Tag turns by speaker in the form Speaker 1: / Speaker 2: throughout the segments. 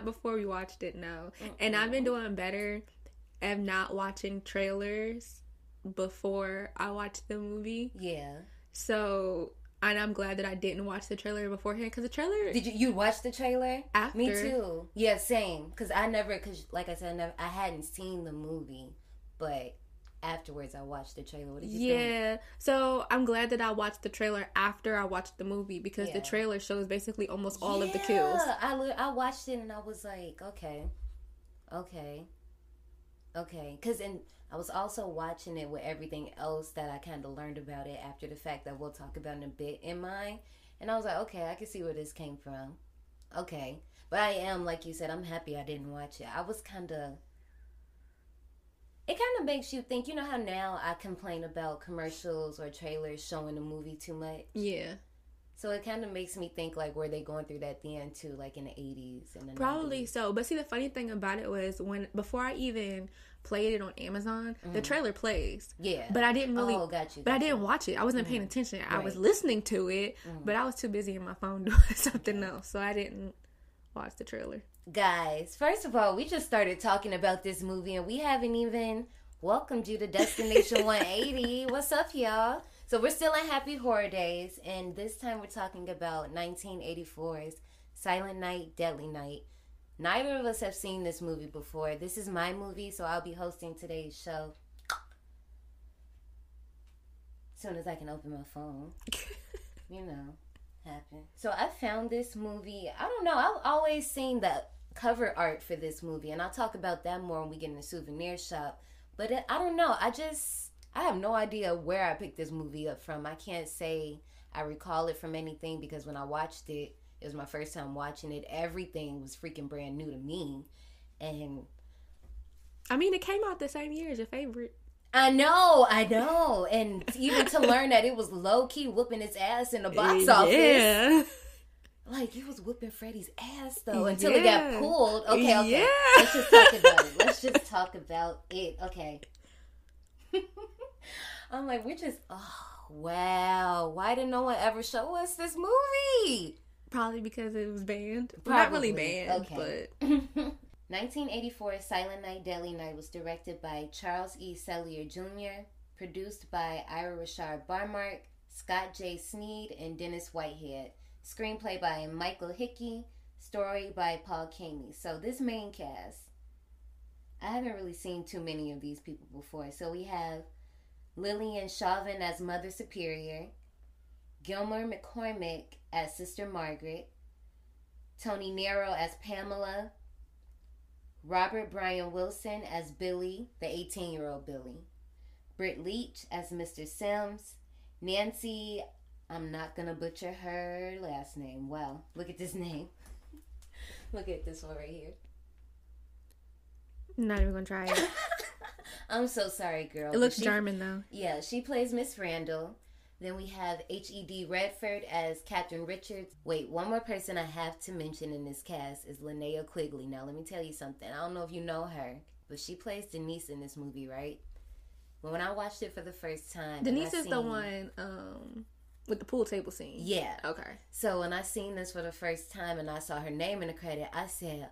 Speaker 1: Not before we watched it, no. And I've been doing better at not watching trailers before I watch the movie.
Speaker 2: Yeah.
Speaker 1: So and I'm glad that I didn't watch the trailer beforehand because the trailer.
Speaker 2: Did you you watch the trailer?
Speaker 1: After
Speaker 2: me too. Yeah, same. Because I never, because like I said, I, never, I hadn't seen the movie, but afterwards I watched the trailer. What did you
Speaker 1: yeah, think? so I'm glad that I watched the trailer after I watched the movie because yeah. the trailer shows basically almost all yeah, of the kills.
Speaker 2: I I watched it and I was like, okay, okay, okay, because in I was also watching it with everything else that I kind of learned about it after the fact that we'll talk about in a bit in mind. And I was like, okay, I can see where this came from. Okay. But I am, like you said, I'm happy I didn't watch it. I was kind of. It kind of makes you think, you know how now I complain about commercials or trailers showing the movie too much?
Speaker 1: Yeah.
Speaker 2: So it kind of makes me think like were they going through that then too, like in the eighties and the
Speaker 1: probably
Speaker 2: 90s?
Speaker 1: so. But see, the funny thing about it was when before I even played it on Amazon, mm-hmm. the trailer plays.
Speaker 2: Yeah, but
Speaker 1: I didn't really.
Speaker 2: Oh, got you.
Speaker 1: Got but I didn't watch it. I wasn't mm-hmm. paying attention. Right. I was listening to it, mm-hmm. but I was too busy in my phone doing something else, so I didn't watch the trailer.
Speaker 2: Guys, first of all, we just started talking about this movie, and we haven't even welcomed you to Destination 180. What's up, y'all? So we're still in Happy Horror Days, and this time we're talking about 1984's Silent Night, Deadly Night. Neither of us have seen this movie before. This is my movie, so I'll be hosting today's show. As soon as I can open my phone, you know, happen. So I found this movie. I don't know. I've always seen the cover art for this movie, and I'll talk about that more when we get in the souvenir shop. But it, I don't know. I just I have no idea where I picked this movie up from. I can't say I recall it from anything because when I watched it, it was my first time watching it. Everything was freaking brand new to me. And
Speaker 1: I mean, it came out the same year as your favorite.
Speaker 2: I know, I know. And even to learn that it was low key whooping its ass in the box office. Like it was whooping Freddie's ass though until yeah. it got pulled. Okay, okay. Yeah. Let's just talk about it. Let's just talk about it. Okay. I'm like, we're just, oh, wow. Why did no one ever show us this movie?
Speaker 1: Probably because it was banned. Not really banned, okay. but.
Speaker 2: 1984 Silent Night Deadly Night was directed by Charles E. Sellier Jr., produced by Ira Richard Barmak, Scott J. Schneid, and Dennis Whitehead. Screenplay by Michael Hickey, story by Paul Caimi. So this main cast, I haven't really seen too many of these people before. So we have Lilyan Chauvin as Mother Superior, Gilmer McCormick as Sister Margaret, Toni Nero as Pamela, Robert Brian Wilson as Billy, the 18 year old Billy, Britt Leach as Mr. Sims, Nancy, I'm not gonna butcher her last name. Well, look at this name. look at this one right here.
Speaker 1: Not even gonna try it.
Speaker 2: I'm so sorry, girl.
Speaker 1: It looks she, German though.
Speaker 2: Yeah, she plays Miss Randall. Then we have H.E.D. Redford as Captain Richards. Wait, one more person I have to mention in this cast is Linnea Quigley. Now, let me tell you something. I don't know if you know her, but she plays Denise in this movie, right? When I watched it for the first time,
Speaker 1: Denise is the one um, with the pool table scene.
Speaker 2: Yeah.
Speaker 1: Okay.
Speaker 2: So when I seen this for the first time and I saw her name in the credit, I said,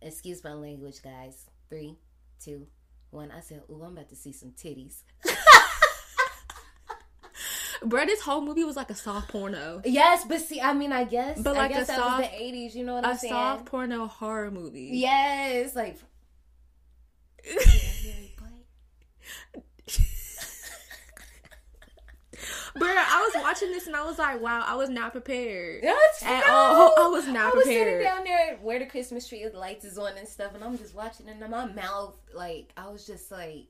Speaker 2: "Excuse my language, guys. Three, two, one, I said, "Ooh, I'm about to see some titties."
Speaker 1: Bro, this whole movie was like a soft porno.
Speaker 2: Yes, but see, I mean, I guess, but like I guess a soft, the '80s. You know what I'm saying? A soft
Speaker 1: porno horror movie.
Speaker 2: Yes, like.
Speaker 1: Bro, I was watching this and I was like, wow, I was not prepared. at all. I was not prepared. I was
Speaker 2: sitting down there where the Christmas tree, the lights is on and stuff, and I'm just watching, and my mouth, like, I was just like.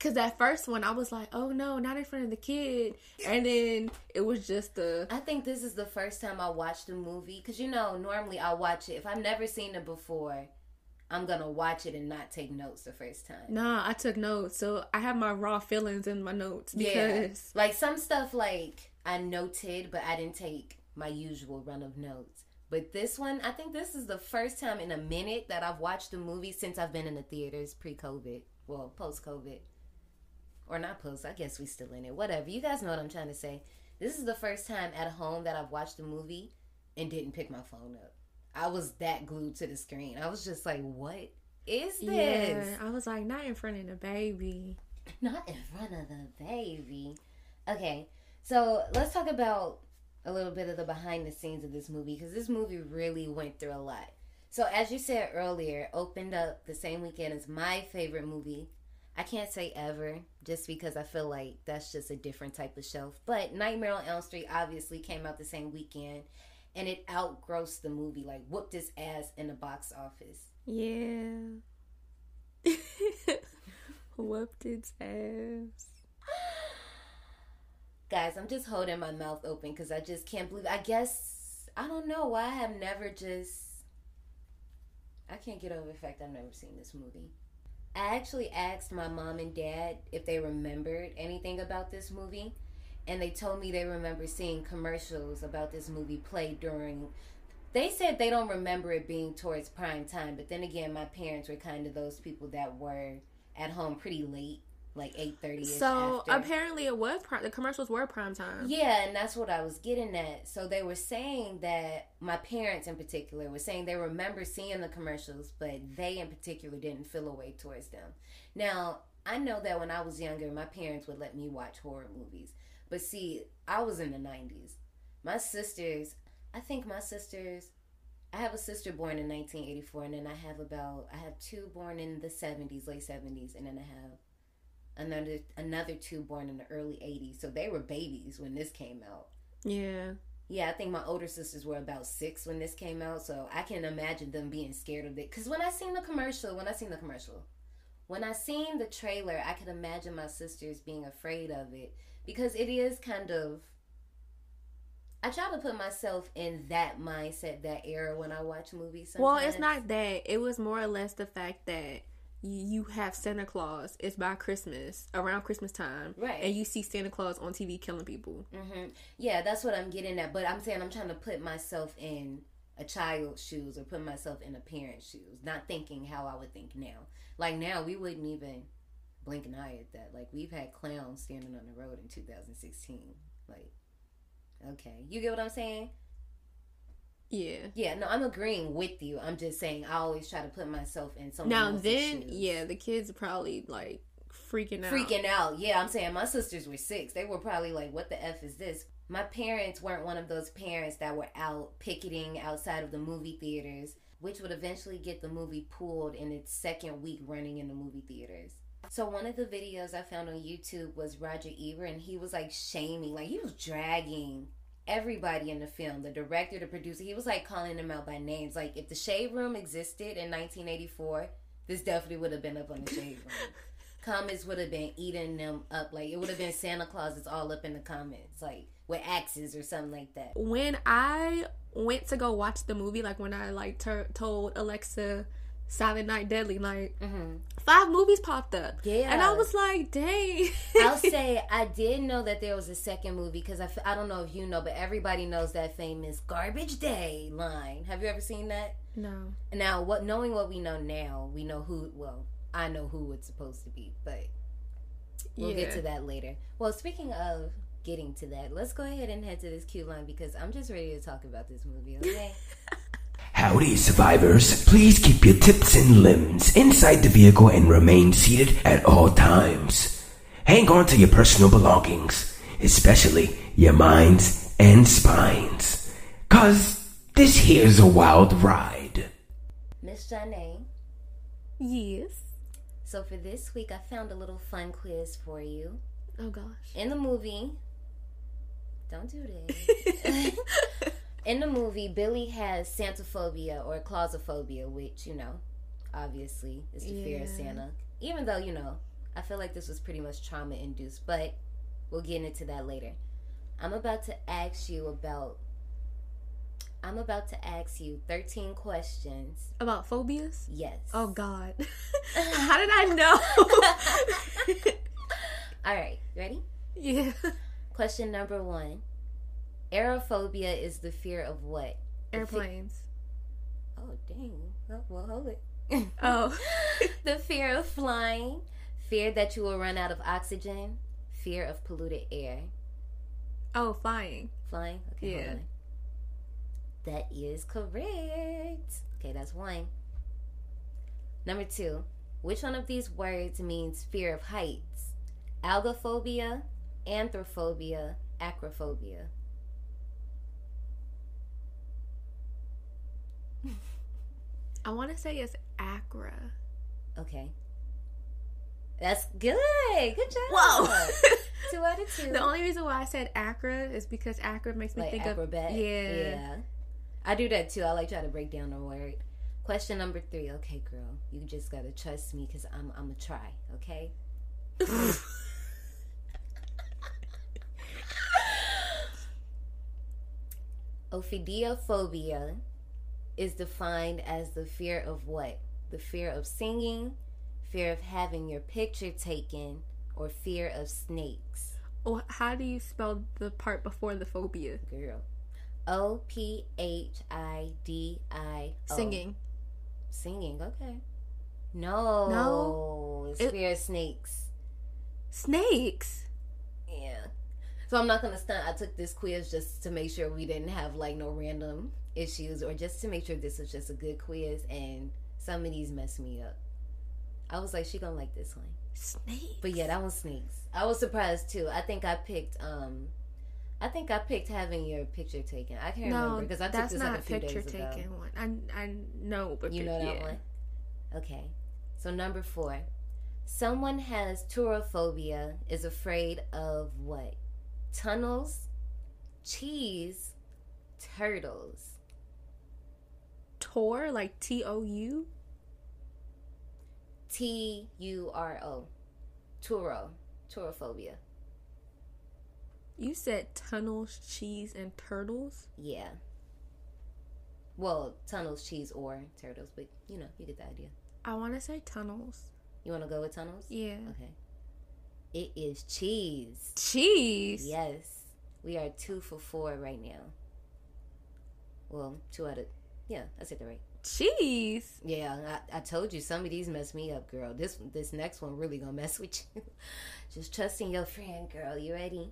Speaker 1: Cause that first one, I was like, "Oh no, not in front of the kid," and then it was just the.
Speaker 2: I think this is the first time I watched a movie, cause you know, normally I watch it if I've never seen it before. I'm gonna watch it and not take notes the first time.
Speaker 1: Nah, I took notes, so I have my raw feelings in my notes because yeah.
Speaker 2: like some stuff like I noted, but I didn't take my usual run of notes. But this one, I think this is the first time in a minute that I've watched a movie since I've been in the theaters pre-COVID, well, post-COVID, or not post. I guess we still in it. Whatever. You guys know what I'm trying to say. This is the first time at home that I've watched a movie and didn't pick my phone up. I was that glued to the screen. I was just like, what is this?
Speaker 1: Yeah, I was like, not in front of the baby.
Speaker 2: Not in front of the baby. Okay, so let's talk about a little bit of the behind the scenes of this movie because this movie really went through a lot. So, as you said earlier, opened up the same weekend as my favorite movie. I can't say ever just because I feel like that's just a different type of shelf. But Nightmare on Elm Street obviously came out the same weekend and it outgrossed the movie, like whooped its ass in the box office.
Speaker 1: Yeah. Whooped its ass.
Speaker 2: Guys, I'm just holding my mouth open because I just can't believe. I guess I don't know why I have never just. I can't get over the fact I've never seen this movie. I actually asked my mom and dad if they remembered anything about this movie, and they told me they remember seeing commercials about this movie played during. They said they don't remember it being towards prime time, but then again, my parents were kind of those people that were at home pretty late, like eight thirty.
Speaker 1: So apparently, it was prime, the commercials were prime time.
Speaker 2: Yeah, and that's what I was getting at. So they were saying that my parents, in particular, were saying they remember seeing the commercials, but they, in particular, didn't feel a way towards them. Now I know that when I was younger, my parents would let me watch horror movies, but see, I was in the nineties. My sisters, I think my sisters. I have a sister born in 1984, and then I have about I have two born in the 70s, late 70s, and then I have another another two born in the early 80s. So they were babies when this came out.
Speaker 1: Yeah.
Speaker 2: Yeah, I think my older sisters were about six when this came out, so I can imagine them being scared of it. Cause when I seen the commercial, when I seen the commercial, when I seen the trailer, I could imagine my sisters being afraid of it because it is kind of. I try to put myself in that mindset, that era when I watch movies. Sometimes.
Speaker 1: Well, it's not that. It was more or less the fact that you have Santa Claus. It's by Christmas, around Christmas time,
Speaker 2: Right.
Speaker 1: And you see Santa Claus on TV killing people.
Speaker 2: Mm-hmm. Yeah, that's what I'm getting at. But I'm saying I'm trying to put myself in a child's shoes or put myself in a parent's shoes, not thinking how I would think now. Like now, we wouldn't even blink an eye at that. Like we've had clowns standing on the road in 2016. Like, okay, you get what I'm saying?
Speaker 1: Yeah.
Speaker 2: Yeah, no, I'm agreeing with you. I'm just saying I always try to put myself in someone
Speaker 1: Now then,
Speaker 2: shoes.
Speaker 1: yeah, the kids are probably like freaking out.
Speaker 2: freaking out. Yeah, I'm saying my sisters were six. They were probably like, "What the f is this?" My parents weren't one of those parents that were out picketing outside of the movie theaters, which would eventually get the movie pulled in its second week running in the movie theaters. So one of the videos I found on YouTube was Roger Ebert, and he was like shaming, like he was dragging everybody in the film, the director, the producer. He was like calling them out by names. Like if the Shade Room existed in 1984, this definitely would have been up on the Shade Room comments would have been eating them up. Like it would have been Santa Claus is all up in the comments, like with axes or something like that.
Speaker 1: When I went to go watch the movie, like when I like tur told Alexa, Silent Night, Deadly Night,
Speaker 2: Mm-hmm.
Speaker 1: five movies popped up.
Speaker 2: Yeah.
Speaker 1: And I was like, dang.
Speaker 2: I'll say I did know that there was a second movie because I, f- I don't know if you know, but everybody knows that famous "Garbage Day" line. Have you ever seen that?
Speaker 1: no.
Speaker 2: Now, what knowing what we know now, we know who. Well, I know who it's supposed to be, but we'll get to that later. Well, speaking of getting to that, let's go ahead and head to this cue line because I'm just ready to talk about this movie. Okay.
Speaker 3: Howdy, survivors. Please keep your tips and limbs inside the vehicle and remain seated at all times. Hang on to your personal belongings, especially your minds and spines. Cause this here's a wild ride.
Speaker 2: Miss Janae.
Speaker 1: Yes.
Speaker 2: So for this week, I found a little fun quiz for you.
Speaker 1: Oh gosh.
Speaker 2: In the movie, don't do this. In the movie, Billy has Santaphobia or clausophobia, which you know, obviously is the fear of Santa. Even though you know, I feel like this was pretty much trauma induced, but we'll get into that later. I'm about to ask you about. I'm about to ask you 13 questions.
Speaker 1: About phobias?
Speaker 2: Yes.
Speaker 1: Oh god. How did I know?
Speaker 2: All right, ready?
Speaker 1: yeah.
Speaker 2: Question number one. Aerophobia is the fear of what?
Speaker 1: Airplanes.
Speaker 2: Oh, dang. Oh, well, hold it.
Speaker 1: Oh.
Speaker 2: the fear of flying, fear that you will run out of oxygen, fear of polluted air.
Speaker 1: Oh, flying.
Speaker 2: Flying? Okay, hold
Speaker 1: Yeah.
Speaker 2: on. That is correct. Okay, that's one. Number two. Which one of these words means fear of heights? Algophobia, anthrophobia, acrophobia.
Speaker 1: I want to say it's Accra.
Speaker 2: Okay. That's good. Good job.
Speaker 1: Whoa.
Speaker 2: two out of two.
Speaker 1: the only reason why I said Accra is because Accra makes me
Speaker 2: like
Speaker 1: think
Speaker 2: acrobat.
Speaker 1: of yeah.
Speaker 2: Yeah. I do that too. I like try to break down a word. Question number three. Okay, girl, you just gotta trust me because I'm I'm a try. Okay. Ophidiophobia is defined as the fear of what? The fear of singing, fear of having your picture taken, or fear of snakes.
Speaker 1: Oh, how do you spell the part before the phobia?
Speaker 2: Girl. O P H I D I O.
Speaker 1: Singing.
Speaker 2: Singing, okay. No.
Speaker 1: No.
Speaker 2: It's
Speaker 1: It-
Speaker 2: fear of snakes.
Speaker 1: Snakes.
Speaker 2: Yeah. So I'm not gonna stunt. I took this quiz just to make sure we didn't have like no random issues or just to make sure this was just a good quiz and some of these messed me up. I was like, she gonna like this one.
Speaker 1: Snakes.
Speaker 2: But yeah, that was snakes. I was surprised too. I think I picked um I think I picked having your picture taken. I can't remember because I took
Speaker 1: that's
Speaker 2: this
Speaker 1: not
Speaker 2: like a few
Speaker 1: picture
Speaker 2: days ago.
Speaker 1: taken one. I I know, but
Speaker 2: You know that
Speaker 1: yeah.
Speaker 2: one? Okay. So number four. Someone has turophobia, is afraid of what? Tunnels, cheese, turtles.
Speaker 1: Tor like T O U.
Speaker 2: T U R O. Turo. Turophobia.
Speaker 1: You said tunnels, cheese, and turtles.
Speaker 2: Yeah. Well, tunnels, cheese, or turtles, but you know, you get the idea.
Speaker 1: I want to say tunnels.
Speaker 2: You want to go with tunnels?
Speaker 1: Yeah.
Speaker 2: Okay. It is cheese.
Speaker 1: Cheese.
Speaker 2: Yes. We are two for four right now. Well, two out of yeah, I said that right.
Speaker 1: Cheese.
Speaker 2: Yeah, I, I told you some of these mess me up, girl. This this next one really gonna mess with you. Just trusting your friend, girl. You ready?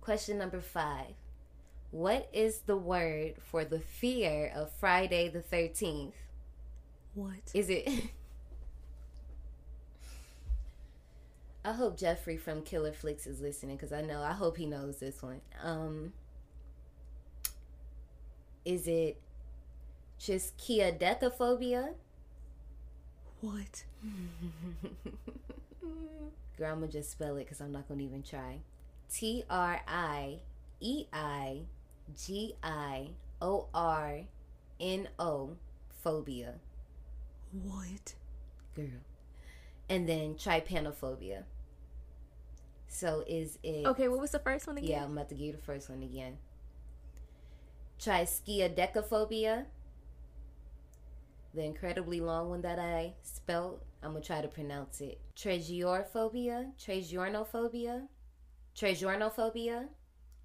Speaker 2: Question number five. What is the word for the fear of Friday the thirteenth?
Speaker 1: What?
Speaker 2: Is it? I hope Jeffrey from Killer Flicks is listening because I know I hope he knows this one. Um, is it triskaidekaphobia?
Speaker 1: What?
Speaker 2: Girl, I'm gonna just spell it because I'm not gonna even try. T R I E I G I O R N O phobia,
Speaker 1: What?
Speaker 2: girl. And then trypanophobia. So is it?
Speaker 1: Okay, what was the first one again?
Speaker 2: Yeah, I'm about to give you the first one again. Triskaidekaphobia. The incredibly long one that I spelled. I'm gonna try to pronounce it. Tregiorphobia, Tregiornophobia, Tregiornophobia,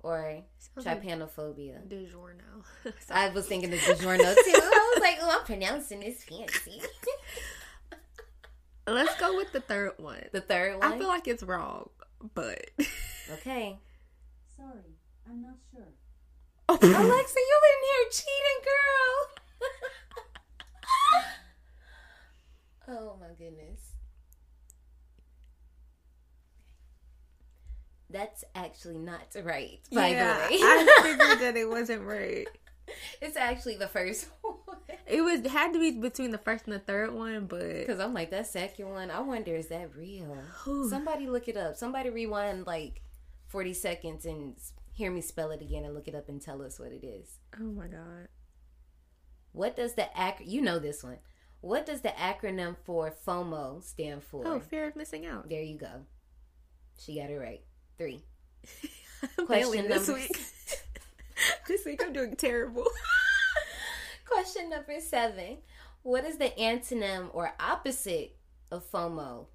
Speaker 2: or
Speaker 1: Sounds like
Speaker 2: trypanophobia.
Speaker 1: DiGiorno.
Speaker 2: I was thinking of DiGiorno too. I was like, oh, I'm pronouncing this fancy.
Speaker 1: Let's go with the third one.
Speaker 2: the third one.
Speaker 1: I feel like it's wrong, but
Speaker 2: okay.
Speaker 4: Sorry, I'm not sure.
Speaker 2: Alexa, you in here cheating, girl. oh my goodness. That's actually not right, by
Speaker 1: yeah,
Speaker 2: the way.
Speaker 1: I figured that it wasn't right.
Speaker 2: it's actually the first one.
Speaker 1: It was had to be between the first and the third one, but
Speaker 2: Because I'm like, that second one, I wonder, is that real? Somebody look it up. Somebody rewind like 40 seconds and hear me spell it again and look it up and tell us what it is.
Speaker 1: oh my god,
Speaker 2: What does the ac- you know this one? What does the acronym for FOMO stand for?
Speaker 1: oh fear of missing out.
Speaker 2: There you go. She got it right. Three. Question
Speaker 1: this
Speaker 2: number
Speaker 1: week. this week I'm doing terrible.
Speaker 2: Question number seven. What is the antonym or opposite of FOMO?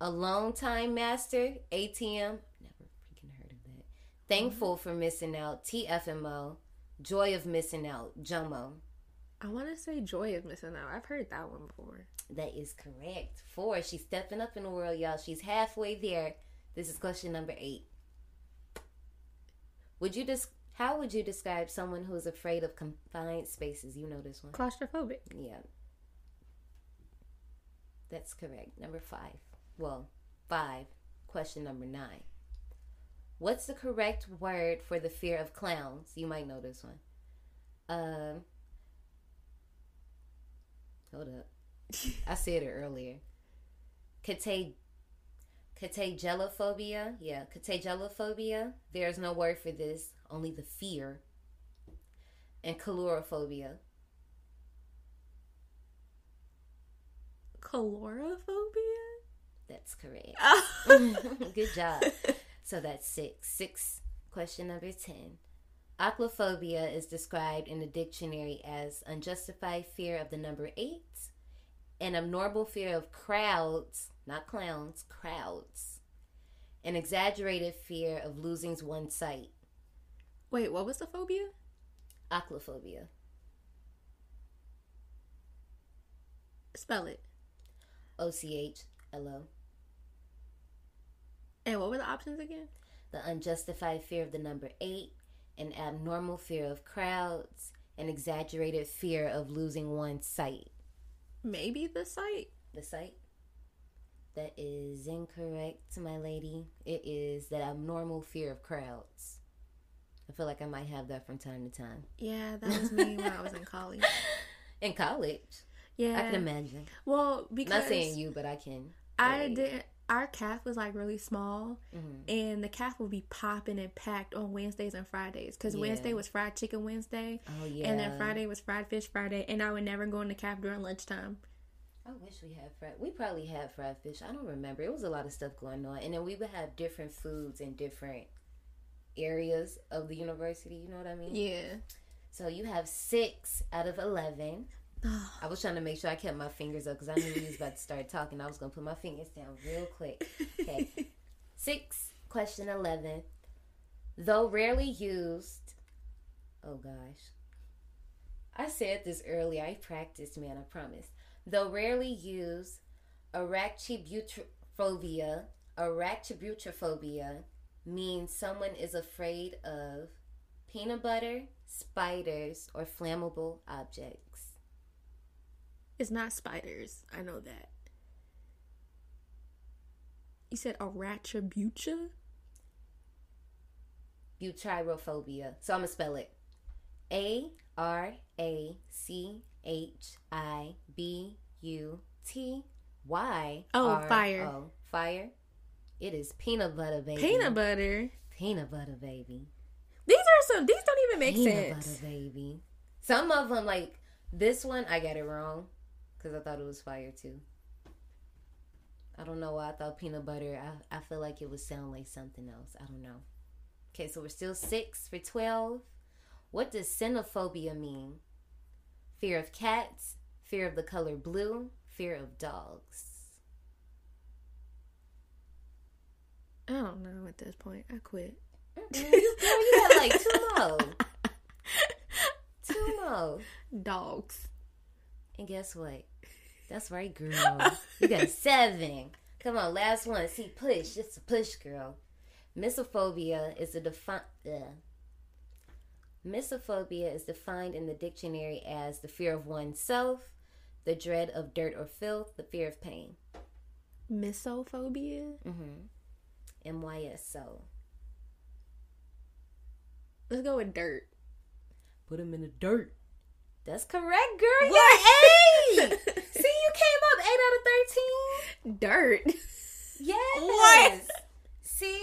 Speaker 2: A long time master, ATM. Never freaking heard of that. Thankful for missing out, TFMO. Joy of missing out, JOMO.
Speaker 1: I want to say joy of missing out. I've heard that one before.
Speaker 2: That is correct. Four. She's stepping up in the world, y'all. She's halfway there. This is question number eight. Would you just how would you describe someone who is afraid of confined spaces? You know this one.
Speaker 1: Claustrophobic.
Speaker 2: Yeah. That's correct. Number five. Well, five. Question number nine. What's the correct word for the fear of clowns? You might know this one. Um. hold up. I said it earlier. Cate Categelophobia. Yeah, categelophobia. There's no word for this, only the fear. And coulrophobia.
Speaker 1: Coulrophobia?
Speaker 2: That's correct.
Speaker 1: Oh.
Speaker 2: Good job. So that's six. Six. Question number 10. Ochlophobia is described in the dictionary as unjustified fear of the number eight, an abnormal fear of crowds, not clowns, crowds, an exaggerated fear of losing one's sight.
Speaker 1: Wait, what was the phobia?
Speaker 2: Ochlophobia.
Speaker 1: Spell it.
Speaker 2: O C H L O.
Speaker 1: And what were the options again?
Speaker 2: The unjustified fear of the number eight, an abnormal fear of crowds, an exaggerated fear of losing one's sight.
Speaker 1: Maybe the sight.
Speaker 2: The sight? That is incorrect, my lady. It is the abnormal fear of crowds. I feel like I might have that from time to time.
Speaker 1: Yeah, that was me when I was in college.
Speaker 2: In college,
Speaker 1: Yeah.
Speaker 2: I can imagine.
Speaker 1: Well, because
Speaker 2: Not saying you, but I can.
Speaker 1: I
Speaker 2: relate.
Speaker 1: didn't. Our calf was like really small,
Speaker 2: Mhm.
Speaker 1: and the calf would be popping and packed on Wednesdays and Fridays. Because
Speaker 2: Yeah.
Speaker 1: Wednesday was fried chicken Wednesday,
Speaker 2: Oh yeah.
Speaker 1: and then Friday was fried fish Friday, and I would never go in the calf during lunchtime.
Speaker 2: I wish we had fried. We probably had fried fish. I don't remember. It was a lot of stuff going on, and then we would have different foods and different areas of the university. You know what I mean?
Speaker 1: Yeah.
Speaker 2: So you have six out of eleven. I was trying to make sure I kept my fingers up because I knew he was about to start talking. I was gonna put my fingers down real quick. Okay. Six, question 11. Though rarely used, oh gosh. I said this earlier. I practiced, man, I promise. Though rarely used, arachibutyrophobia, arachibutyrophobia means someone is afraid of peanut butter, spiders, or flammable objects.
Speaker 1: It's not spiders. I know that. You said arachibutia?
Speaker 2: butyrophobia. So I'm gonna spell it A R A C H I B U T Y.
Speaker 1: Oh, fire.
Speaker 2: Fire. It is peanut butter, baby.
Speaker 1: Peanut butter.
Speaker 2: Peanut butter, baby.
Speaker 1: These are some. These don't even make
Speaker 2: peanut
Speaker 1: sense.
Speaker 2: Peanut butter, baby. Some of them, like this one, I got it wrong because I thought it was fire too. I don't know why I thought peanut butter. I, I feel like it would sound like something else. I don't know. Okay, so we're still six for 12. What does xenophobia mean? Fear of cats, fear of the color blue, fear of dogs.
Speaker 1: I don't know at this point. I quit.
Speaker 2: You, girl, you got like two more. Two more.
Speaker 1: Dogs.
Speaker 2: And guess what? That's right, girl. You got seven. Come on, last one. See, push. Just a push, girl. Mysophobia is a defi- uh, Mysophobia is defined in the dictionary as the fear of oneself, the dread of dirt or filth, the fear of pain.
Speaker 1: Mysophobia?
Speaker 2: Mm-hmm. M-Y-S-O.
Speaker 1: Let's go with dirt.
Speaker 2: Put him in the dirt. That's correct, girl. You
Speaker 1: What?
Speaker 2: got eight. See, you came up eight out of thirteen.
Speaker 1: Dirt.
Speaker 2: Yes.
Speaker 1: What?
Speaker 2: See?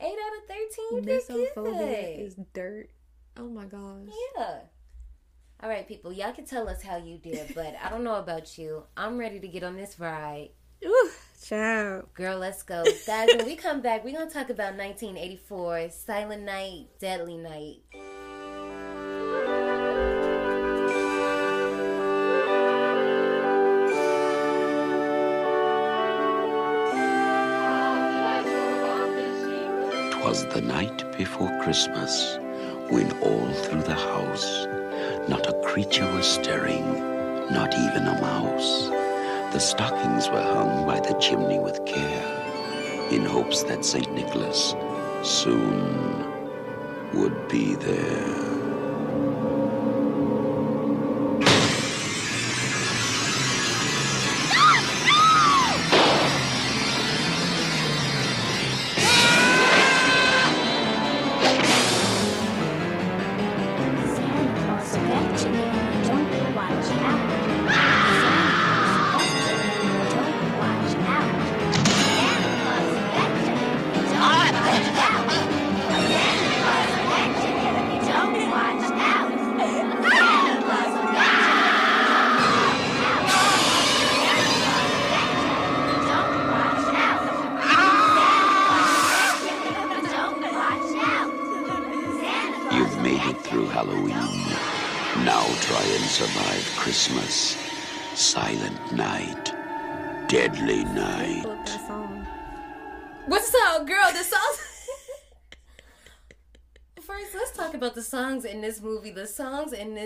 Speaker 2: Eight out of thirteen. You did Mysophobia
Speaker 1: is dirt. Oh my gosh.
Speaker 2: Yeah. All right, people. Y'all can tell us how you did, but I don't know about you. I'm ready to get on this ride.
Speaker 1: Ooh, child.
Speaker 2: Girl, let's go. Guys, when we come back, we're going to talk about 1984 Silent Night, Deadly Night.
Speaker 5: Twas the night before Christmas, when all through the house not a creature was stirring, not even a mouse. The stockings were hung by the chimney with care, in hopes that St. Nicholas soon would be there.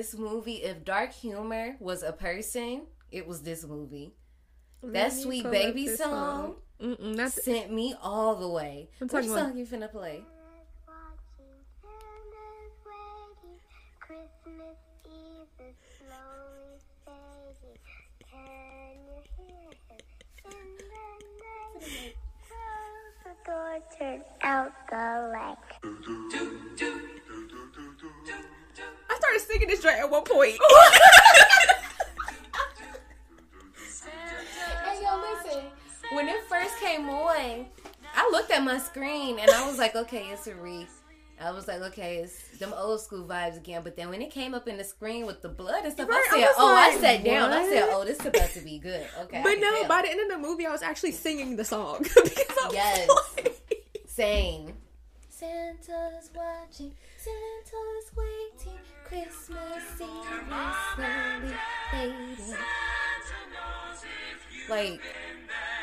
Speaker 2: This movie, if dark humor was a person, it was this movie.
Speaker 1: Let
Speaker 2: That sweet baby
Speaker 1: this
Speaker 2: song
Speaker 1: that's
Speaker 2: sent me all the way.
Speaker 1: I'm
Speaker 2: Which
Speaker 1: talking about-
Speaker 2: song you finna play?
Speaker 6: Christmas Eve is slowly fading. Can you hear him in the night? Close the door, turn out the light.
Speaker 1: I started singing this right at one point.
Speaker 2: Hey, yo, listen. When it first came on, I looked at my screen and I was like, okay, it's a wreath. I was like, okay, it's them old school vibes again. But then when it came up in the screen with the blood and stuff,
Speaker 1: Right,
Speaker 2: I
Speaker 1: I
Speaker 2: said,
Speaker 1: was
Speaker 2: oh, I
Speaker 1: like,
Speaker 2: sat down. I said, oh, this is about to be good. Okay.
Speaker 1: But no,
Speaker 2: tell.
Speaker 1: by the end of the movie, I was actually singing the song because I was
Speaker 2: Yes.
Speaker 1: like-
Speaker 2: Same. Santa's watching, Santa's waiting, Christmas Eve is slowly fading. Like,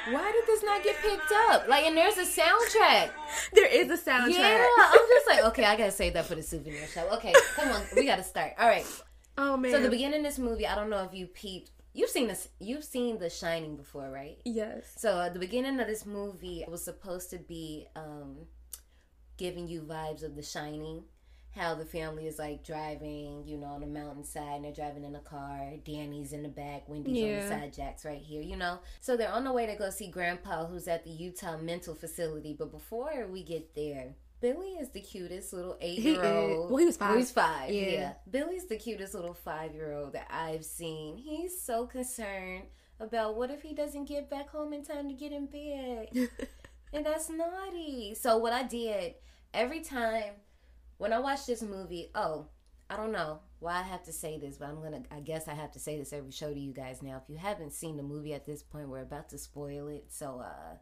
Speaker 2: why did this not get picked up? Like, and there's a soundtrack.
Speaker 1: there is a soundtrack.
Speaker 2: Yeah, I'm just like, okay, I gotta save that for the souvenir shop. Okay, come on, we gotta start. All right.
Speaker 1: Oh man.
Speaker 2: So the beginning of this movie, I don't know if you peeped. You've seen this. You've seen The Shining before, right?
Speaker 1: yes.
Speaker 2: So at the beginning of this movie was supposed to be um, giving you vibes of The Shining. How the family is like driving, you know, on the mountainside, and they're driving in a car. Danny's in the back, Wendy's on the side, Jack's right here, you know. So they're on the way to go see Grandpa, who's at the Utah Mental Facility. But before we get there, Billy is the cutest little eight-year-old.
Speaker 1: Well, he was five.
Speaker 2: he's five.
Speaker 1: Yeah.
Speaker 2: yeah. Billy's the cutest little five-year-old that I've seen. He's so concerned about what if he doesn't get back home in time to get in bed. and that's naughty. So what I did every time when I watch this movie, oh, I don't know why I have to say this, but I'm gonna I guess I have to say this every show to you guys now. If you haven't seen the movie at this point, we're about to spoil it. So uh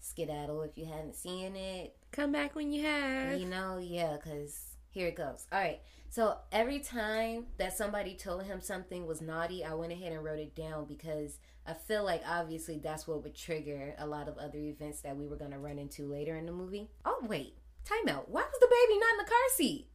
Speaker 2: skedaddle if you haven't seen it.
Speaker 1: Come back when you have.
Speaker 2: You know, yeah, because here it goes. All right. So every time that somebody told him something was naughty, I went ahead and wrote it down because I feel like obviously that's what would trigger a lot of other events that we were going to run into later in the movie. Oh, wait. Time out. Why was the baby not in the car seat?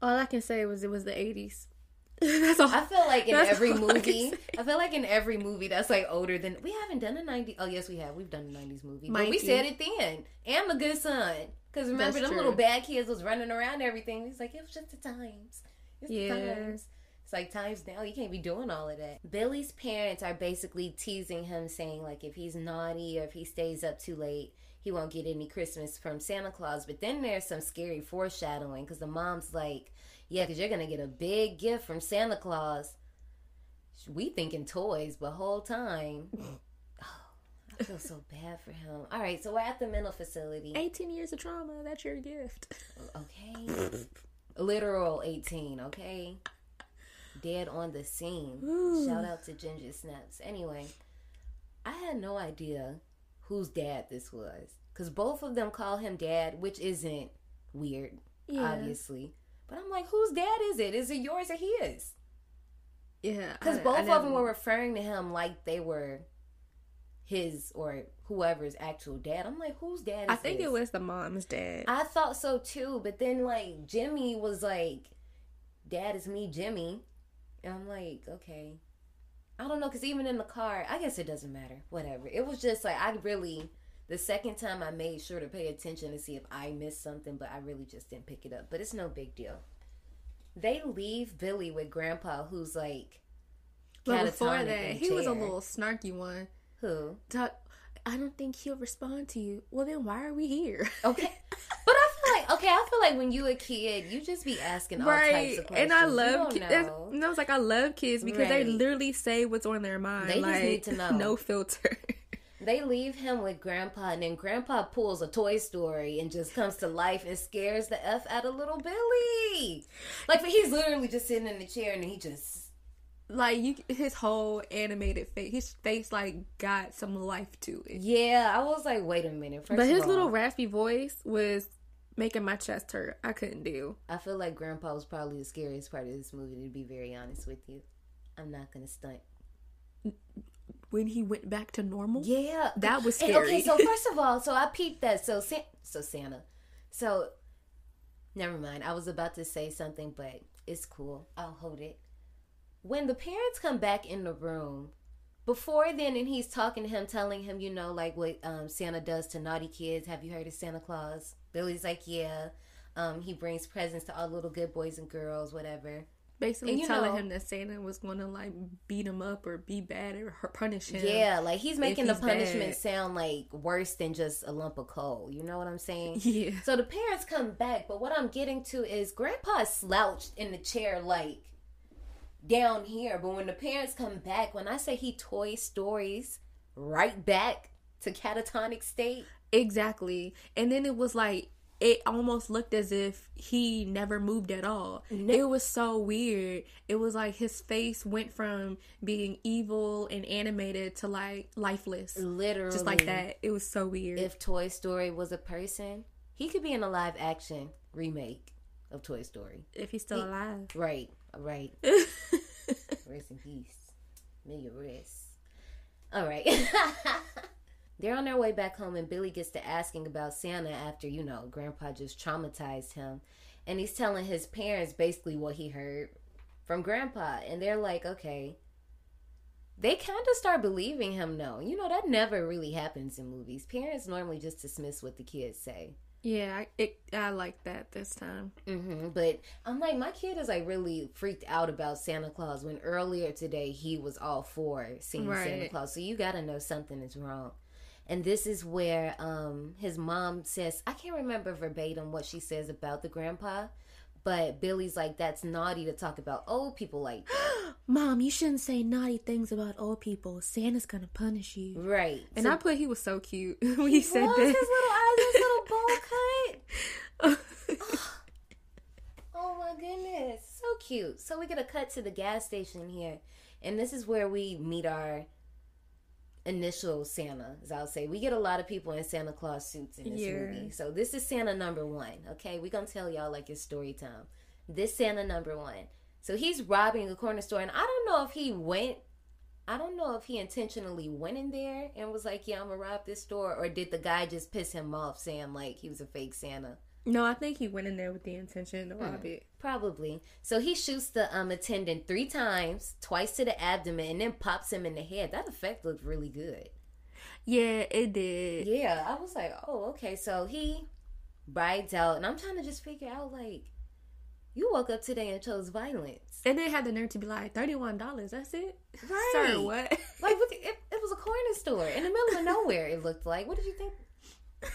Speaker 1: All I can say was it was the eighties. That's all.
Speaker 2: I feel like in every
Speaker 1: all I
Speaker 2: movie. I feel like in every movie that's like older than we haven't done a 90 Oh, yes, we have. We've done a 90s movie. But we said it then. And The Good Son. Because remember,
Speaker 1: That's
Speaker 2: them
Speaker 1: true.
Speaker 2: little bad kids was running around and everything. He's like, it was just the times. It's
Speaker 1: Yeah.
Speaker 2: the times. It's like times now. You can't be doing all of that. Billy's parents are basically teasing him, saying, like, if he's naughty or if he stays up too late, he won't get any Christmas from Santa Claus. But then there's some scary foreshadowing because the mom's like, yeah, because you're going to get a big gift from Santa Claus. We thinking toys, but whole time. Oh, I feel so bad for him. All right, so we're at the mental facility.
Speaker 1: Eighteen years of trauma. That's your gift.
Speaker 2: Okay. Literal 18, okay? Dead on the scene.
Speaker 1: Ooh.
Speaker 2: Shout out to Ginger Snaps. Anyway, I had no idea whose dad this was. Because both of them call him dad, which isn't weird,
Speaker 1: Yeah.
Speaker 2: obviously. But I'm like, whose dad is it? Is it yours or his?
Speaker 1: Yeah.
Speaker 2: Because both
Speaker 1: I
Speaker 2: of them were referring to him like they were his or whoever's actual dad. I'm like, whose dad is
Speaker 1: I think
Speaker 2: this?
Speaker 1: it was the mom's dad.
Speaker 2: I thought so too, but then like Jimmy was like, "Dad is me, Jimmy," and I'm like, okay, I don't know, because even in the car, I guess it doesn't matter. Whatever. It was just like I really The second time I made sure to pay attention to see if I missed something, but I really just didn't pick it up. But it's no big deal. They leave Billy with Grandpa, who's like.
Speaker 1: But before that, he was a little snarky one.
Speaker 2: Who?
Speaker 1: Talk, I don't think he'll respond to you. Well, then why are we here?
Speaker 2: Okay. But I like okay, I feel like when you a kid, you just be asking all types of questions.
Speaker 1: And I love kids. That's,
Speaker 2: know.
Speaker 1: and I was like, I love kids because they literally say what's on their mind.
Speaker 2: They just need to know.
Speaker 1: No filter.
Speaker 2: They leave him with Grandpa, and then Grandpa pulls a Toy Story and just comes to life and scares the f out of little Billy. Like but he's literally just sitting in the chair, and he just
Speaker 1: like you, his whole animated face, his face like got some life to it.
Speaker 2: yeah. I was like, wait a minute.
Speaker 1: But his
Speaker 2: all,
Speaker 1: little raspy voice was making my chest hurt. I couldn't do.
Speaker 2: I feel like Grandpa was probably the scariest part of this movie. To be very honest with you, I'm not gonna stunt.
Speaker 1: When he went back to normal,
Speaker 2: Yeah,
Speaker 1: That was
Speaker 2: And,
Speaker 1: scary.
Speaker 2: okay, so first of all, so I peeped that. So so Santa. So never mind. I was about to say something, but it's cool. I'll hold it. When the parents come back in the room, before then, and he's talking to him, telling him, you know, like what um, Santa does to naughty kids. Have you heard of Santa Claus? Billy's like, yeah. Um, he brings presents to all little good boys and girls, whatever.
Speaker 1: basically
Speaker 2: And
Speaker 1: telling
Speaker 2: know-
Speaker 1: him that Santa was going to like beat him up or be bad or punish him.
Speaker 2: Yeah, like he's making the
Speaker 1: he's
Speaker 2: punishment
Speaker 1: bad.
Speaker 2: sound like worse than just a lump of coal. You know what I'm saying?
Speaker 1: Yeah.
Speaker 2: So the parents come back, but what I'm getting to is Grandpa slouched in the chair like down here. But when the parents come back, when I say he toy stories right back to catatonic state,
Speaker 1: Exactly. And then it was like it almost looked as if he never moved at all. It was so weird. It was like his face went from being evil and animated to like lifeless.
Speaker 2: literally,
Speaker 1: Just like that. It was so weird.
Speaker 2: If Toy Story was a person, he could be in a live action remake of Toy Story.
Speaker 1: if he's still alive.
Speaker 2: Right, right. Rest in peace. May your rest. All right. They're on their way back home, and Billy gets to asking about Santa after, you know, Grandpa just traumatized him. And he's telling his parents basically what he heard from Grandpa. And they're like, okay. They kind of start believing him, though. You know, that never really happens in movies. Parents normally just dismiss what the kids say.
Speaker 1: Yeah, I, it, I like that this time.
Speaker 2: hmm But I'm like, my kid is like really freaked out about Santa Claus when earlier today he was all for seeing Santa Claus. So you got to know something is wrong. And this is where um his mom says, I can't remember verbatim what she says about the grandpa, but Billy's like, that's naughty to talk about old people like that.
Speaker 1: Mom, you shouldn't say naughty things about old people. Santa's gonna punish you.
Speaker 2: right.
Speaker 1: And
Speaker 2: So
Speaker 1: I put he was so cute when he said
Speaker 2: was
Speaker 1: that.
Speaker 2: his little eyes, his little bowl cut. Oh my goodness, so cute. So we get a cut to the gas station here, and this is where we meet our initial Santa, as I'll say. We get a lot of people in Santa Claus suits in this
Speaker 1: Yeah.
Speaker 2: movie. So this is Santa number one. Okay, we're gonna tell y'all like it's story time. This Santa number one. So he's robbing a corner store, and I don't know if he went. I don't know if he intentionally went in there and was like, "Yeah, I'm gonna rob this store," or did the guy just piss him off, saying like he was a fake Santa?
Speaker 1: No, I think he went in there with the intention to rob it.
Speaker 2: Probably. So he shoots the um attendant three times, twice to the abdomen, and then pops him in the head. That effect looked really good.
Speaker 1: Yeah, it did.
Speaker 2: Yeah, I was like, oh, okay. So he rides out, and I'm trying to just figure out like, you woke up today and chose violence.
Speaker 1: And they had the nerve to be like, $31, that's it?
Speaker 2: Right.
Speaker 1: Sir, what?
Speaker 2: Like, what the, it, it was a corner store in the middle of nowhere. It looked like. What did you think?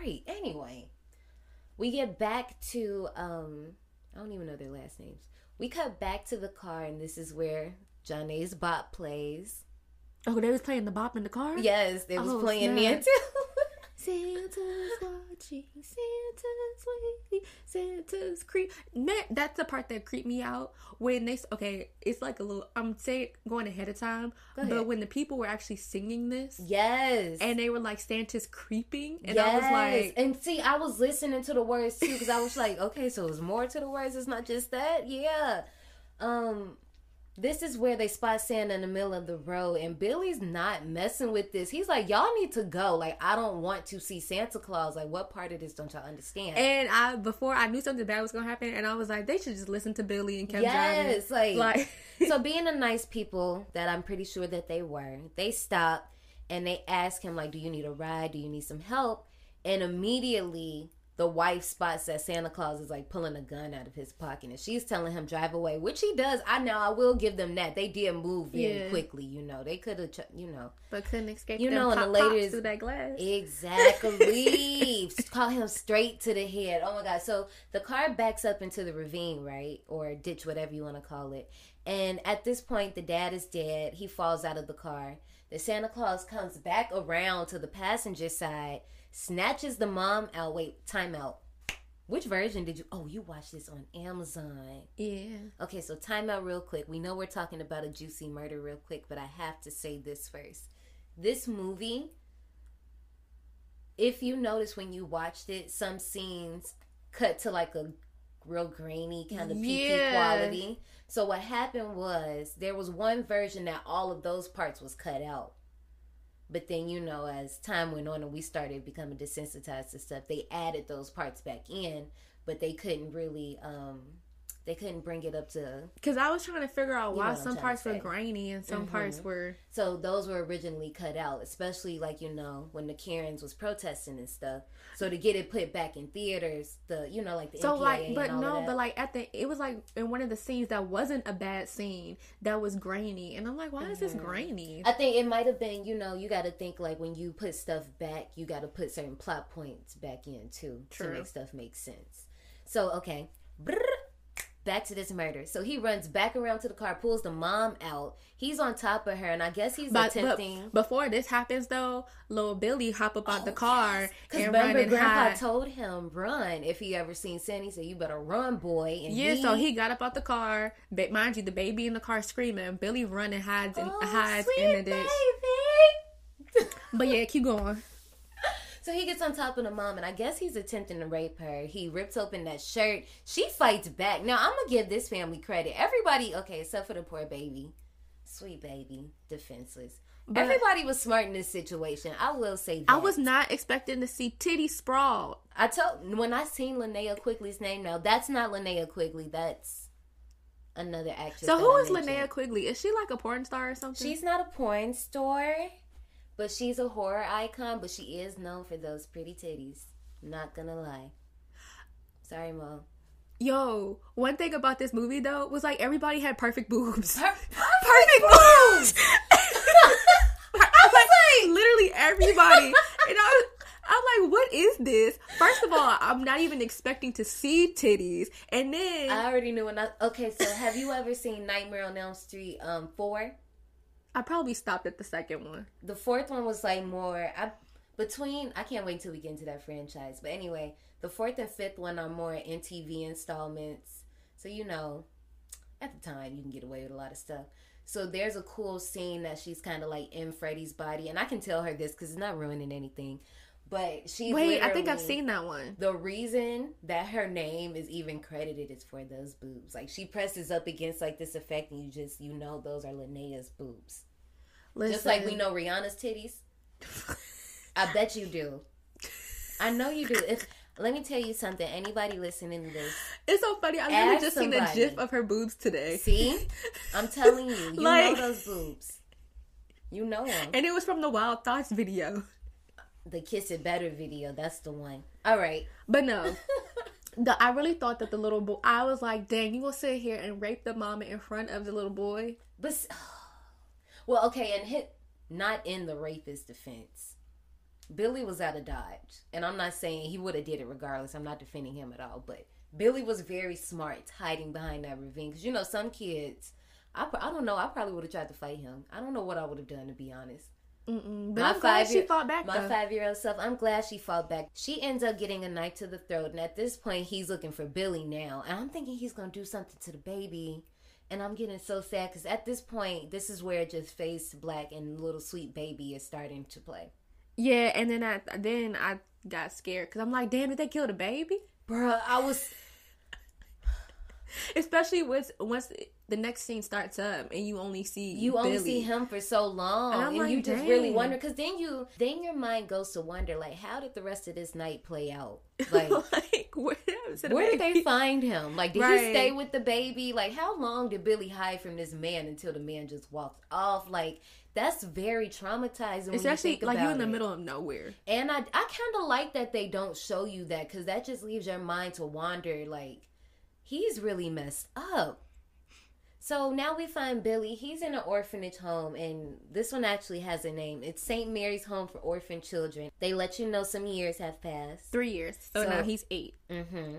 Speaker 2: right. Anyway, we get back to um, I don't even know their last names. We cut back to the car, and this is where John A's bop plays.
Speaker 1: oh, they was playing the bop in the car?
Speaker 2: Yes, they was
Speaker 1: Oh,
Speaker 2: playing
Speaker 1: snap.
Speaker 2: too.
Speaker 1: Santa's watching, Santa's waiting, Santa's creep. That's the part that creeped me out when they. Okay, it's like a little. I'm saying going ahead of time,
Speaker 2: Go
Speaker 1: but when the people were actually singing this,
Speaker 2: yes.
Speaker 1: and they were like Santa's creeping, and I was like,
Speaker 2: and see, I was listening to the words too because I was like, okay, so there's more to the words. It's not just that, yeah. Um, this is where they spot Santa in the middle of the road, and Billy's not messing with this. He's like, y'all need to go. Like, I don't want to see Santa Claus. Like, what part of this don't y'all understand?
Speaker 1: and I before I knew something bad was gonna happen, and I was like, they should just listen to Billy and kept
Speaker 2: yes,
Speaker 1: driving.
Speaker 2: like,
Speaker 1: Like-
Speaker 2: so being the nice people that I'm pretty sure that they were, they stop and they ask him like, "Do you need a ride? Do you need some help?" And immediately the wife spots that Santa Claus is like pulling a gun out of his pocket and she's telling him drive away, which he does. I know I will give them that. They did move very
Speaker 1: Yeah.
Speaker 2: quickly, you know. They could have, you know.
Speaker 1: But couldn't escape
Speaker 2: You know, and the ladies-
Speaker 1: through that glass.
Speaker 2: Exactly. Call him straight to the head. Oh my god. So the car backs up into the ravine, right? Or ditch, whatever you want to call it. And at this point, the dad is dead. He falls out of the car. The Santa Claus comes back around to the passenger side, snatches the mom out. Wait, time out. Which version did you? Oh, you watched this on Amazon.
Speaker 1: yeah.
Speaker 2: Okay, so time out real quick. We know we're talking about a juicy murder real quick, but I have to say this first. This movie, if you notice when you watched it, some scenes cut to like a real grainy kind of peaky
Speaker 1: Yeah.
Speaker 2: quality. So what happened was there was one version that all of those parts was cut out. But then, you know, as time went on and we started becoming desensitized to stuff, they added those parts back in, but they couldn't really um they couldn't bring it up to
Speaker 1: Because I was trying to figure out
Speaker 2: You know
Speaker 1: why some parts were grainy and some parts
Speaker 2: Mhm.
Speaker 1: were.
Speaker 2: so those were originally cut out, especially like you know when the Karens was protesting and stuff. So to get it put back in theaters, the you know like the
Speaker 1: So like, but no, but like at the, it was like in one of the scenes that wasn't a bad scene that was grainy, and I'm like, why is this
Speaker 2: Mhm.
Speaker 1: grainy?
Speaker 2: I think it might have been you know you got to think like when you put stuff back, you got to put certain plot points back in too to make stuff make sense. So okay. Brrr. Back to this murder. So he runs back around to the car, pulls the mom out. He's on top of her, and I guess he's
Speaker 1: But, but
Speaker 2: attempting.
Speaker 1: before this happens, though, little Billy hop up out the oh, car
Speaker 2: Because
Speaker 1: and run
Speaker 2: remember,
Speaker 1: and
Speaker 2: Grandpa
Speaker 1: hide.
Speaker 2: told him run if he ever seen. He said, "You better run, boy." And
Speaker 1: yeah, so he got up out the car. But mind you, the baby in the car screaming. Billy run and hides and
Speaker 2: oh,
Speaker 1: hides in the ditch.
Speaker 2: baby.
Speaker 1: But yeah, keep going.
Speaker 2: So he gets on top of the mom, and I guess he's attempting to rape her. He rips open that shirt. She fights back. Now I'm gonna give this family credit. Everybody, okay, except for the poor baby, sweet baby, defenseless.
Speaker 1: But-
Speaker 2: Everybody was smart in this situation. I will say that.
Speaker 1: I was not expecting to see titty sprawl.
Speaker 2: I told when I seen Linnea Quigley's name. Now that's not Linnea Quigley. That's another actress.
Speaker 1: So who
Speaker 2: I
Speaker 1: is
Speaker 2: mentioned.
Speaker 1: Linnea Quigley? Is she like a porn star or something?
Speaker 2: She's not a porn star, but she's a horror icon. But she is known for those pretty titties. Not gonna lie. Sorry, Mo.
Speaker 1: Yo, one thing about this movie though was like everybody had perfect boobs.
Speaker 2: Per-
Speaker 1: perfect boobs. I was like, literally everybody, and I was, I'm like, what is this? First of all, I'm not even expecting to see titties, and then
Speaker 2: I already knew when I. Okay, so have you ever seen Nightmare on Elm Street? Um, four.
Speaker 1: I probably stopped at the second one.
Speaker 2: The fourth one was like more. I between. I can't wait till we get into that franchise. But anyway, the fourth and fifth one are more MTV installments. So you know, at the time you can get away with a lot of stuff. So there's a cool scene that she's kind of like in Freddy's body, and I can tell her this because it's not ruining anything. But she's
Speaker 1: Wait, I think I've seen that one.
Speaker 2: the reason that her name is even credited is for those boobs. Like she presses up against like this effect, and you just you know those are Linnea's boobs.
Speaker 1: Listen,
Speaker 2: Just like we know Rihanna's titties. I bet you do. I know you do. If let me tell you something, anybody listening to this,
Speaker 1: it's so funny. I literally just seen a gif of her boobs today,
Speaker 2: see, I'm telling you, you
Speaker 1: Like-
Speaker 2: know those boobs. You know them.
Speaker 1: and it was from the Wild Thoughts video.
Speaker 2: The Kiss It Better video, that's the one. All right.
Speaker 1: But no, the I really thought that the little boy. I was like, dang, you gonna sit here and rape the mama in front of the little boy?
Speaker 2: But well, okay, and hit not in the rapist defense. Billy was out of dodge, and I'm not saying he would have did it regardless. I'm not defending him at all, but Billy was very smart hiding behind that ravine because you know some kids. I, I don't know. I probably would have tried to fight him. I don't know what I would have done to be honest.
Speaker 1: Mm-mm. But
Speaker 2: My
Speaker 1: I'm glad she fought back
Speaker 2: My
Speaker 1: though.
Speaker 2: five year old self, I'm glad she fought back. She ends up getting a knife to the throat, and at this point, he's looking for Billy now. And I'm thinking he's gonna do something to the baby. And I'm getting so sad because at this point, this is where just face black and little sweet baby is starting to play.
Speaker 1: yeah, and then I then I got scared because I'm like, damn, did they kill the baby?
Speaker 2: Bruh, I was.
Speaker 1: Especially once once the next scene starts up and you only see
Speaker 2: You only see him for so long,
Speaker 1: And
Speaker 2: and,
Speaker 1: like,
Speaker 2: you just really wonder because then you, then your mind goes to wonder like, how did the rest of this night play out? Like,
Speaker 1: like where, happened to the
Speaker 2: Where did they find him? Like, did
Speaker 1: Right.
Speaker 2: he stay with the baby? Like, how long did Billy hide from this man until the man just walked off? Like, That's very traumatizing. when
Speaker 1: It's
Speaker 2: you
Speaker 1: like you
Speaker 2: about
Speaker 1: in the
Speaker 2: it.
Speaker 1: middle of nowhere.
Speaker 2: And I, I kind of like that they don't show you that because that just leaves your mind to wander. Like, he's really messed up. So now we find Billy. He's in an orphanage home, and this one actually has a name. It's St. Mary's Home for Orphan Children. They let you know some years have passed.
Speaker 1: Three years. So,
Speaker 2: So-
Speaker 1: now he's eight.
Speaker 2: Mm-hmm.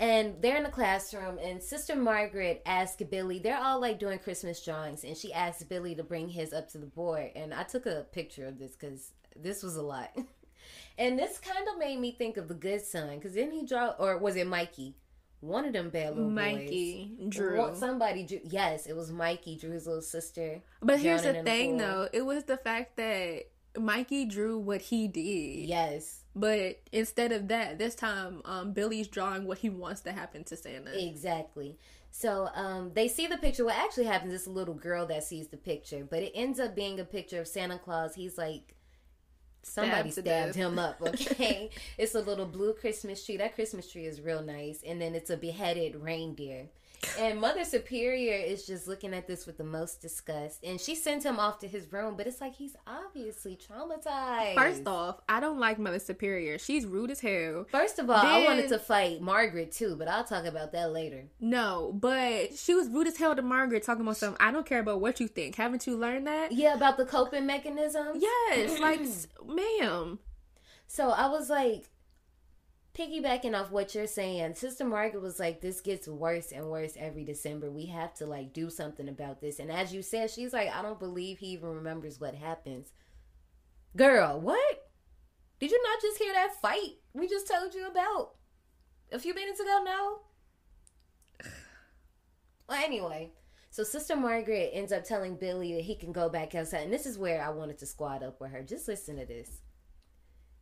Speaker 2: And they're in the classroom, and Sister Margaret asks Billy, they're all like doing Christmas drawings, and she asks Billy to bring his up to the board. And I took a picture of this because this was a lot. and this kind of made me think of the good son, because didn't he draw, or was it Mikey? One of them bad little
Speaker 1: Mikey,
Speaker 2: boys.
Speaker 1: Drew.
Speaker 2: Somebody drew. Yes, it was Mikey, Drew's little sister.
Speaker 1: But here's the thing,
Speaker 2: pool.
Speaker 1: though. It was the fact that Mikey drew what he did.
Speaker 2: Yes,
Speaker 1: But instead of that, this time, um, Billy's drawing what he wants to happen to Santa.
Speaker 2: Exactly. So um, they see the picture. What actually happens is a little girl that sees the picture, but it ends up being a picture of Santa Claus. He's like somebody
Speaker 1: Stabbed
Speaker 2: stabbed him up. Okay, it's a little blue Christmas tree. That Christmas tree is real nice, and then it's a beheaded reindeer. And Mother Superior is just looking at this with the most disgust, and she sends him off to his room. But it's like he's obviously traumatized.
Speaker 1: First off, I don't like Mother Superior. She's rude as hell.
Speaker 2: First of all, I wanted to fight Margaret too, but I'll talk about that later.
Speaker 1: No, but she was rude as hell to Margaret, talking about something. I don't care about what you think. Haven't you learned that?
Speaker 2: Yeah, about the coping mechanisms.
Speaker 1: Yes, like, ma'am.
Speaker 2: So I was like, piggybacking off what you're saying, Sister Margaret was like, this gets worse and worse every December. We have to like do something about this. And as you said, she's like, I don't believe he even remembers what happens. Girl, what? Did you not just hear that fight we just told you about a few minutes ago? No. Well, anyway, so Sister Margaret ends up telling Billy that he can go back outside. And this is where I wanted to squad up with her. Just listen to this.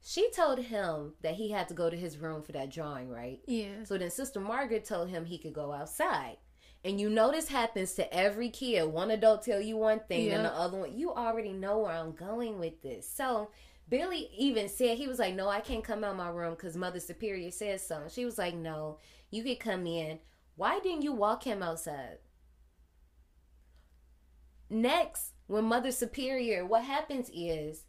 Speaker 2: She told him that he had to go to his room for that drawing, right?
Speaker 1: Yeah.
Speaker 2: So then Sister Margaret told him he could go outside. And you know this happens to every kid. One adult tell you one thing and the other one. You already know where I'm going with this. So Billy even said he was like, "No, I can't come out of my room because Mother Superior says so." And she was like, "No, you could come in. Why didn't you walk him outside?" Next, when Mother Superior, what happens is,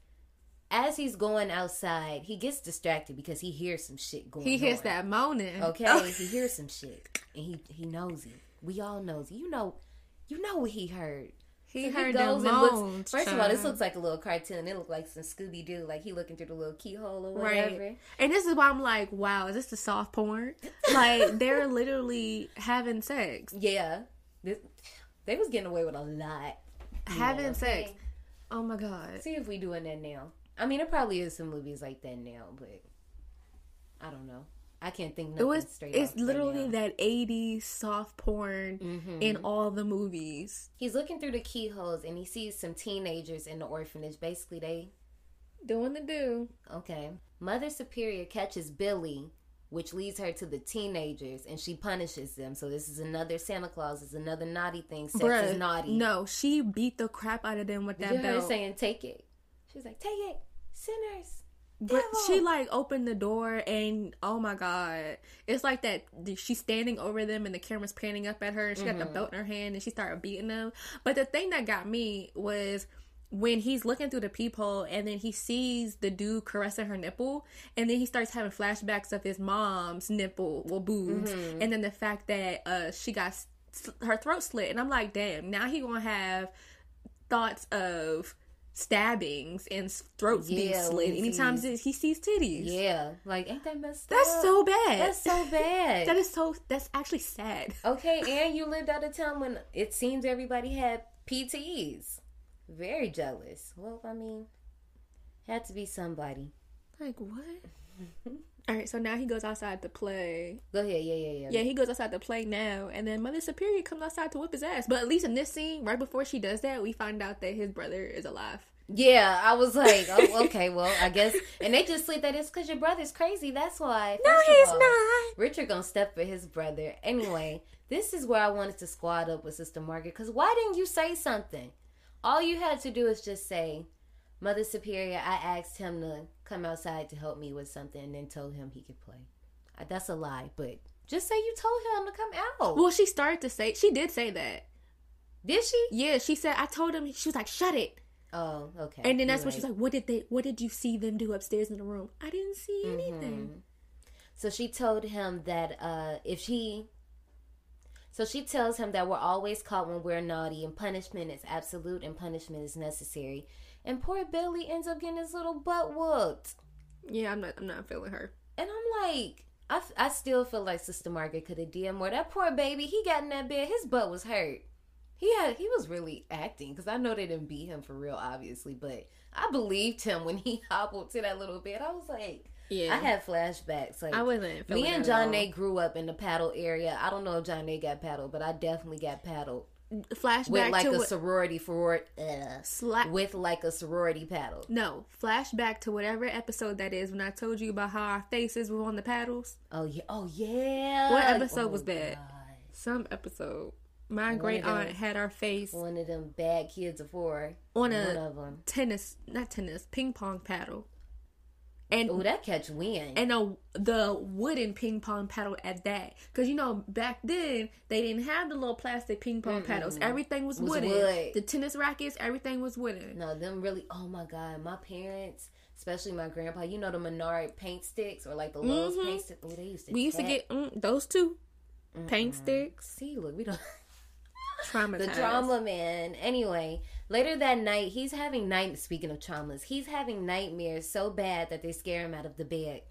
Speaker 2: as he's going outside, he gets distracted because he hears some shit going. On.
Speaker 1: He hears
Speaker 2: on.
Speaker 1: that moaning.
Speaker 2: Okay, oh. he hears some shit, and he he knows it. We all knows. it. You know, you know what he heard.
Speaker 1: He
Speaker 2: So
Speaker 1: heard them
Speaker 2: and
Speaker 1: moans.
Speaker 2: looks. First of all, this looks like a little cartoon. It looked like some Scooby Doo, like he looking through the little keyhole or
Speaker 1: Right.
Speaker 2: whatever.
Speaker 1: And this is why I'm like, wow, is this the soft porn? Like they're literally having sex.
Speaker 2: Yeah, this, they was getting away with a lot.
Speaker 1: having
Speaker 2: Yeah.
Speaker 1: sex. Oh my god.
Speaker 2: See if we doing that now. I mean, it probably is some movies like that now, but I don't know. I can't think
Speaker 1: It was
Speaker 2: straight.
Speaker 1: it's
Speaker 2: right
Speaker 1: literally
Speaker 2: now.
Speaker 1: that 80s soft porn
Speaker 2: Mm-hmm.
Speaker 1: in all the movies.
Speaker 2: He's looking through the keyholes and he sees some teenagers in the orphanage. Basically, they
Speaker 1: Doing the do.
Speaker 2: Okay. Mother Superior catches Billy, which leads her to the teenagers, and she punishes them. So this is another Santa Claus. It's another naughty thing. Sex
Speaker 1: Bruh,
Speaker 2: is naughty.
Speaker 1: No, she beat the crap out of them with that
Speaker 2: you
Speaker 1: belt.
Speaker 2: saying, "Take it"? She's like, "Take it, sinners."
Speaker 1: But
Speaker 2: Devil.
Speaker 1: she like opened the door and oh my god, it's like that. She's standing over them and the camera's panning up at her and she got the
Speaker 2: Mm-hmm.
Speaker 1: belt in her hand and she started beating them. But the thing that got me was when he's looking through the peephole and then he sees the dude caressing her nipple and then he starts having flashbacks of his mom's nipple or boobs
Speaker 2: Mm-hmm.
Speaker 1: and then the fact that uh she got s- her throat slit and I'm like, damn, now he gonna have thoughts of stabbings and throats being slit
Speaker 2: he
Speaker 1: anytime
Speaker 2: sees-
Speaker 1: he sees titties.
Speaker 2: Yeah, like ain't that messed
Speaker 1: That's
Speaker 2: up?
Speaker 1: That's so bad.
Speaker 2: That's so bad.
Speaker 1: that is so. That's actually sad.
Speaker 2: okay, and you lived at a time when it seems everybody had PTs. Very jealous. Well, I mean, had to be somebody.
Speaker 1: Like what? All right, so now he goes outside to play.
Speaker 2: Go ahead. Yeah, yeah, yeah.
Speaker 1: Yeah, he goes outside to play now, and then Mother Superior comes outside to whip his ass. But at least in this scene, right before she does that, we find out that his brother is alive.
Speaker 2: Yeah, I was like, oh, okay, well, I guess. And they just slid that it's because your brother's crazy. That's why.
Speaker 1: No, he's
Speaker 2: all,
Speaker 1: not.
Speaker 2: Richard gonna step for his brother. Anyway, this is where I wanted to squad up with Sister Margaret. Because why didn't you say something? All you had to do is just say, Mother Superior, I asked him to come outside to help me with something and then told him he could play. Uh, That's a lie, but just say you told him to come out.
Speaker 1: Well, she started to say she did say that.
Speaker 2: Did she?
Speaker 1: Yeah, she said I told him. She was like, "Shut it."
Speaker 2: Oh, okay.
Speaker 1: And then that's
Speaker 2: You're
Speaker 1: when she's like, "What did they? What did you see them do upstairs in the room? I didn't see anything."
Speaker 2: So she told him that uh, if she, so she tells him that we're always caught when we're naughty, and punishment is absolute, and punishment is necessary. And poor Billy ends up getting his little butt whooped,
Speaker 1: Yeah, I'm not. I'm not feeling her.
Speaker 2: and I'm like, I, f- I still feel like Sister Margaret could have did more. That poor baby, he got in that bed, his butt was hurt. He had, he was really acting because I know they didn't beat him for real, obviously, but I believed him when he hobbled to that little bed. I was like,
Speaker 1: Yeah,
Speaker 2: I had flashbacks. Like
Speaker 1: I wasn't.
Speaker 2: Me and John. Nate grew up in the paddle area. I don't know if John Nate got paddled, but I definitely got paddled
Speaker 1: flashback
Speaker 2: with like
Speaker 1: to
Speaker 2: a
Speaker 1: what,
Speaker 2: sorority for uh,
Speaker 1: sla-
Speaker 2: with like a sorority paddle.
Speaker 1: No, flashback to whatever episode that is when I told you about how our faces were on the paddles.
Speaker 2: Oh yeah, oh yeah.
Speaker 1: What episode
Speaker 2: Oh,
Speaker 1: was that?
Speaker 2: God.
Speaker 1: Some episode. My
Speaker 2: One
Speaker 1: great
Speaker 2: them.
Speaker 1: aunt had our face
Speaker 2: One of them bad kids of four.
Speaker 1: on
Speaker 2: One
Speaker 1: a
Speaker 2: of them.
Speaker 1: tennis, not tennis, ping pong paddle, and
Speaker 2: Oh, that catch wind.
Speaker 1: and a the wooden ping pong paddle at that. Because you know back then they didn't have the little plastic ping pong paddles. Everything was,
Speaker 2: Was
Speaker 1: wooden.
Speaker 2: wood.
Speaker 1: The tennis rackets, everything was wooden.
Speaker 2: no, them really. Oh my god, my parents, especially my grandpa. You know the Menard paint sticks or like the Lowe's
Speaker 1: Mhm.
Speaker 2: paint sticks. Oh, they used to.
Speaker 1: We used to get mm, those 2 paint sticks.
Speaker 2: See, look, we don't. The drama man. Anyway later that night he's having night speaking of traumas he's having nightmares so bad that they scare him out of the bed.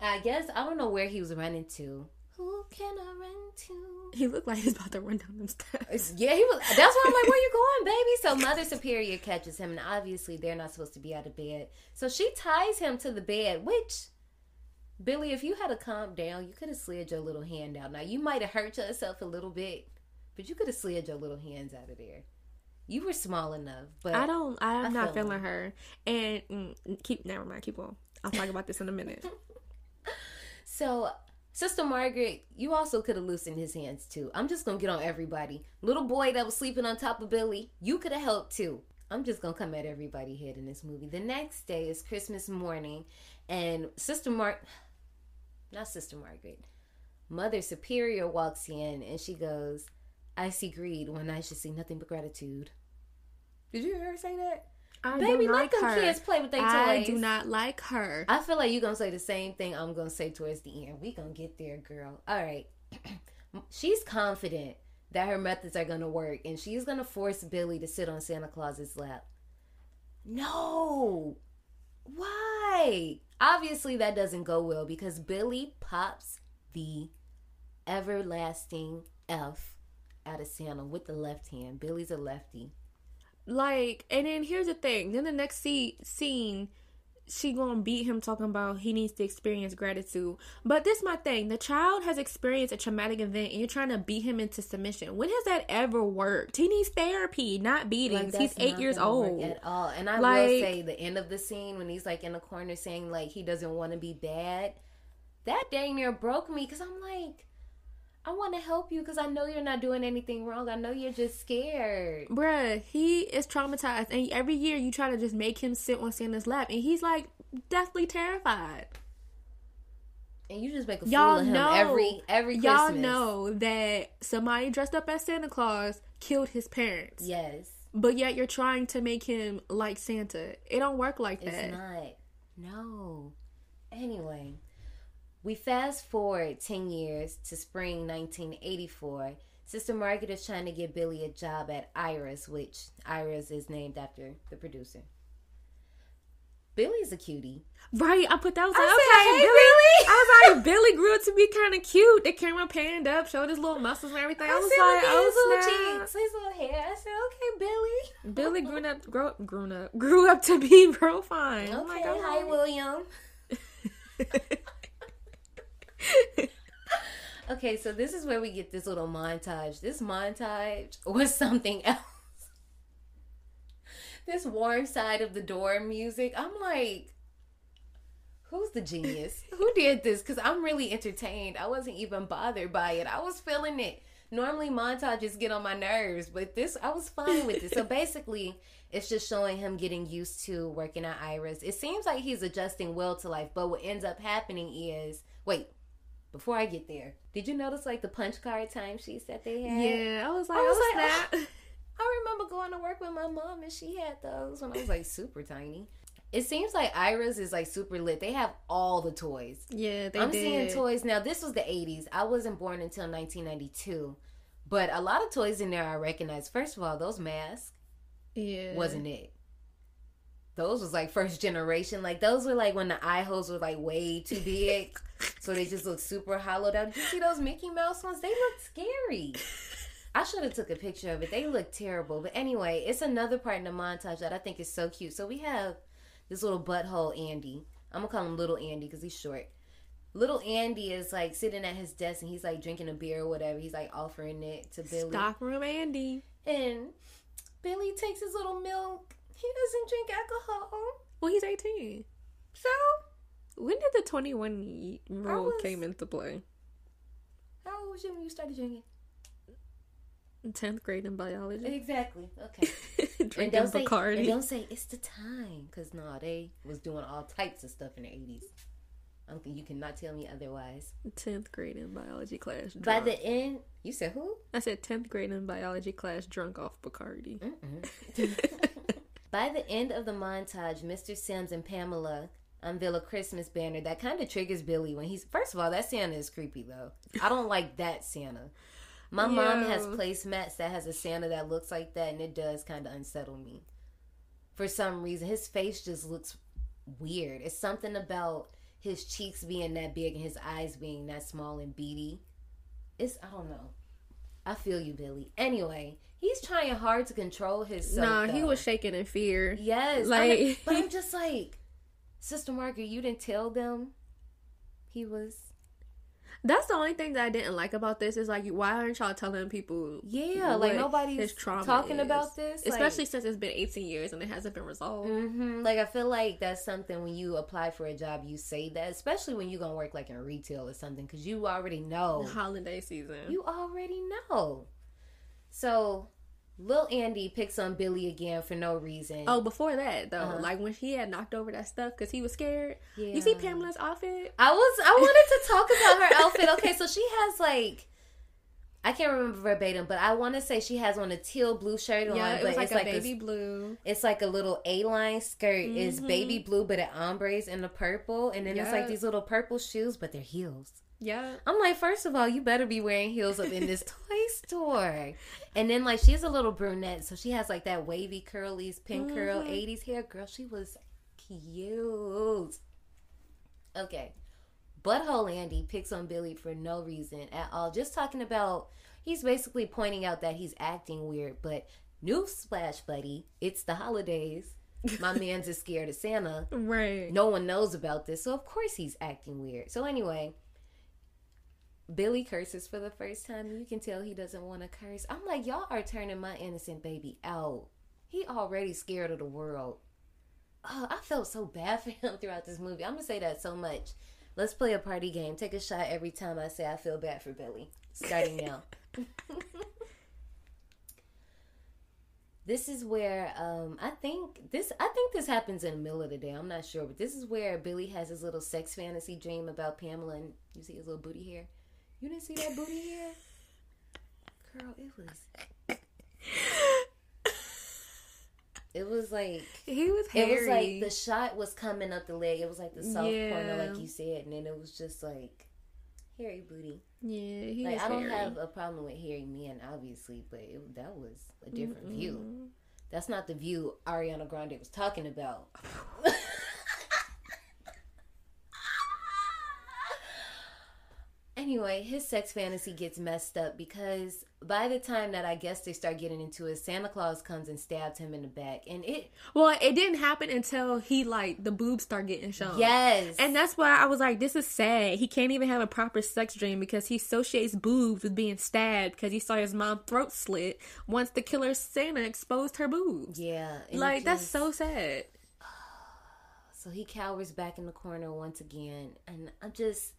Speaker 2: I guess i don't know where he was running to. Who can i run to?
Speaker 1: He looked like he's about to run down them steps.
Speaker 2: Yeah he was that's why i'm like where you going baby? So mother superior catches him and obviously they're not supposed to be out of bed. So she ties him to the bed which billy if you had to calm down you could have slid your little hand out. Now you might have hurt yourself a little bit but you could have slid your little hands out of there you were small enough but
Speaker 1: I don't. I'm
Speaker 2: I
Speaker 1: not
Speaker 2: feel
Speaker 1: feeling her. And mm, keep. Never mind. Keep on. I'll talk about this in a minute.
Speaker 2: So, Sister Margaret, you also could have loosened his hands too. I'm just gonna get on everybody. Little boy that was sleeping on top of Billy, you could have helped too. I'm just gonna come at everybody head in this movie. The next day is Christmas morning, and Sister Mar, not Sister Margaret, Mother Superior walks in and she goes, "I see greed when I should see nothing but gratitude." Did you hear her say that?
Speaker 1: I
Speaker 2: Baby,
Speaker 1: don't
Speaker 2: let
Speaker 1: like
Speaker 2: them
Speaker 1: her.
Speaker 2: kids play with their toys.
Speaker 1: I do not like her.
Speaker 2: I feel like you're gonna say the same thing I'm gonna say towards the end. We gonna get there, girl. All right. she's confident that her methods are gonna work, and she's gonna force Billy to sit on Santa Claus's lap. No, why? Obviously, that doesn't go well because Billy pops the everlasting F out of Santa with the left hand. Billy's a lefty.
Speaker 1: Like, and then here's the thing. Then the next see, scene, she gonna beat him talking about he needs to experience gratitude. But this my thing. The child has experienced a traumatic event, and you're trying to beat him into submission. When has that ever worked? He needs therapy, not beatings.
Speaker 2: Like,
Speaker 1: He's eight years old.
Speaker 2: at all. And I will
Speaker 1: Like-
Speaker 2: say the end of the scene when he's like in the corner saying like he doesn't want to be bad. That dang near broke me because I'm like, I want to help you because I know you're not doing anything wrong. I know you're just scared.
Speaker 1: Bruh, he is traumatized, and every year you try to just make him sit on Santa's lap, and he's like deathly terrified.
Speaker 2: And you just make a
Speaker 1: Y'all
Speaker 2: fool of him
Speaker 1: know
Speaker 2: every every
Speaker 1: Y'all know that somebody dressed up as Santa Claus killed his parents.
Speaker 2: Yes,
Speaker 1: But yet you're trying to make him like Santa. It don't work like
Speaker 2: it's
Speaker 1: that.
Speaker 2: not. No. Anyway, we fast forward 10 years to spring 1984. Sister Margaret is trying to get Billy a job at Ira's, which Ira's is named after the producer. Billy's a cutie.
Speaker 1: Right, I put that I was
Speaker 2: I
Speaker 1: like,
Speaker 2: said,
Speaker 1: okay,
Speaker 2: "Hey,
Speaker 1: Billy. I was like, Billy grew up to be kind of cute. The camera panned up, showed his little muscles and everything. I, was like, oh
Speaker 2: his little cheeks, his little hair. I said, okay, Billy.
Speaker 1: Billy grew up, grow, grown up, grew up to be real fine.
Speaker 2: Okay,
Speaker 1: I'm like,
Speaker 2: hi. William. Okay, so this is where we get this little montage. This montage was something else. This warm side of the door music. I'm like, who's the genius? Who did this? Because I'm really entertained. I wasn't even bothered by it. I was feeling it. Normally montages get on my nerves, but this I was fine with it. So basically, it's just showing him getting used to working at Ira's. It seems like he's adjusting well to life, but what ends up happening is wait, before I get there, did you notice like the punch card timesheets that they had?
Speaker 1: Yeah, I was like,
Speaker 2: I was
Speaker 1: oh,
Speaker 2: like,
Speaker 1: snap.
Speaker 2: I remember going to work with my mom and she had those when I was like super tiny. It seems like Ira's is like super lit. They have all the toys.
Speaker 1: Yeah, they
Speaker 2: I'm
Speaker 1: did.
Speaker 2: seeing toys now. This was the 80s. I wasn't born until 1992, but a lot of toys in there I recognize. First of all, those masks
Speaker 1: Yeah,
Speaker 2: wasn't it. Those was like first generation. Like those were like when the eye holes were like way too big, so they just look super hollowed out. Did you see those Mickey Mouse ones? They look scary. I should have took a picture of it. They look terrible. But anyway, it's another part in the montage that I think is so cute. So we have this little butthole Andy. I'm gonna call him Little Andy because he's short. Little Andy is like sitting at his desk and he's like drinking a beer or whatever. He's like offering it to Billy.
Speaker 1: Stockroom Andy.
Speaker 2: And Billy takes his little milk. He doesn't drink alcohol.
Speaker 1: Well, he's 18.
Speaker 2: So,
Speaker 1: When did the 21 rule
Speaker 2: was-
Speaker 1: came into play?
Speaker 2: how old was you when you started drinking?
Speaker 1: 10th grade in biology.
Speaker 2: Exactly. Okay. and
Speaker 1: Drinking
Speaker 2: don't say,
Speaker 1: Bacardi.
Speaker 2: and don't say it's the time, cause no, they was doing all types of stuff in the eighties. I don't think you cannot tell me otherwise.
Speaker 1: 10th grade in biology class. Drunk.
Speaker 2: By the end, you said who?
Speaker 1: I said 10th grade in biology class drunk off Bacardi.
Speaker 2: By the end of the montage, Mr. Sims and Pamela unveil a Christmas banner that kind of triggers Billy when he's. First of all, that Santa is creepy though. I don't like that Santa. My mom has placemats that has a Santa that looks like that, and it does kind of unsettle me. For some reason, his face just looks weird. It's something about his cheeks being that big and his eyes being that small and beady. It's I don't know. I feel you, Billy. Anyway, he's trying hard to control his.
Speaker 1: Nah, he was shaking in fear.
Speaker 2: Yes,
Speaker 1: Like-
Speaker 2: like, but I'm just like, Sister Margaret, you didn't tell them he was.
Speaker 1: That's the only thing that I didn't like about this is like, why aren't y'all telling people?
Speaker 2: Yeah, like nobody's talking
Speaker 1: is?
Speaker 2: about this,
Speaker 1: especially since it's been 18 years and it hasn't been resolved.
Speaker 2: hmm Like I feel like that's something when you apply for a job, you say that, especially when you're gonna work like in retail or something, because you already know.
Speaker 1: Holiday season.
Speaker 2: You already know. So, Lil Andy picks on Billy again for no reason.
Speaker 1: Oh, before that though,
Speaker 2: Uh-huh.
Speaker 1: like when he had knocked over that stuff because he was scared. Yeah. You see Pamela's outfit?
Speaker 2: I was I wanted to talk about her outfit. Okay, so she has like I can't remember verbatim, but I want to say she has on a teal blue shirt on,
Speaker 1: Yeah, it was like
Speaker 2: it's
Speaker 1: a
Speaker 2: like
Speaker 1: baby
Speaker 2: a,
Speaker 1: blue.
Speaker 2: it's like a little A-line skirt. It's
Speaker 1: Mhm.
Speaker 2: baby blue, but it ombres in the purple, and then it's like these little purple shoes, but they're heels.
Speaker 1: Yeah.
Speaker 2: I'm like, first of all, you better be wearing heels up in this toy store. And then like she's a little brunette, so she has like that wavy curlies, pin curl,
Speaker 1: Mhm.
Speaker 2: 80s hair. Girl, she was cute. Okay. Butthole Andy picks on Billy for no reason at all. Just talking about he's basically pointing out that he's acting weird, but newsflash, buddy, it's the holidays. My man's is scared of Santa
Speaker 1: Right.
Speaker 2: no one knows about this, so of course he's acting weird. So anyway, Billy curses for the first time. You can tell he doesn't want to curse. I'm like, y'all are turning my innocent baby out. He already scared of the world. Oh, I felt so bad for him throughout this movie. I'm gonna say that so much. Let's play a party game. Take a shot every time I say I feel bad for Billy. Starting now. this is where um I think this I think this happens in the middle of the day. I'm not sure, but this is where Billy has his little sex fantasy dream about Pamela and you see his little booty hair. You didn't see that booty hair? Girl, it was It was like
Speaker 1: He was
Speaker 2: it was like the shot was coming up the leg. It was like the soft corner, like you said, and then it was just like hairy booty.
Speaker 1: yeah, he
Speaker 2: Like I don't
Speaker 1: hairy.
Speaker 2: have a problem with hairy men, obviously, but it, that was a different view.
Speaker 1: Mm-mm.
Speaker 2: That's not the view Ariana Grande was talking about. anyway, his sex fantasy gets messed up because by the time that I guess they start getting into it, Santa Claus comes and stabs him in the back, and it
Speaker 1: Well, it didn't happen until he like the boobs start getting shown.
Speaker 2: yes,
Speaker 1: And that's why I was like, this is sad. He can't even have a proper sex dream because he associates boobs with being stabbed because he saw his mom throat slit once the killer Santa exposed her boobs.
Speaker 2: yeah,
Speaker 1: Like, that's so sad.
Speaker 2: So he cowers back in the corner once again, and I'm just.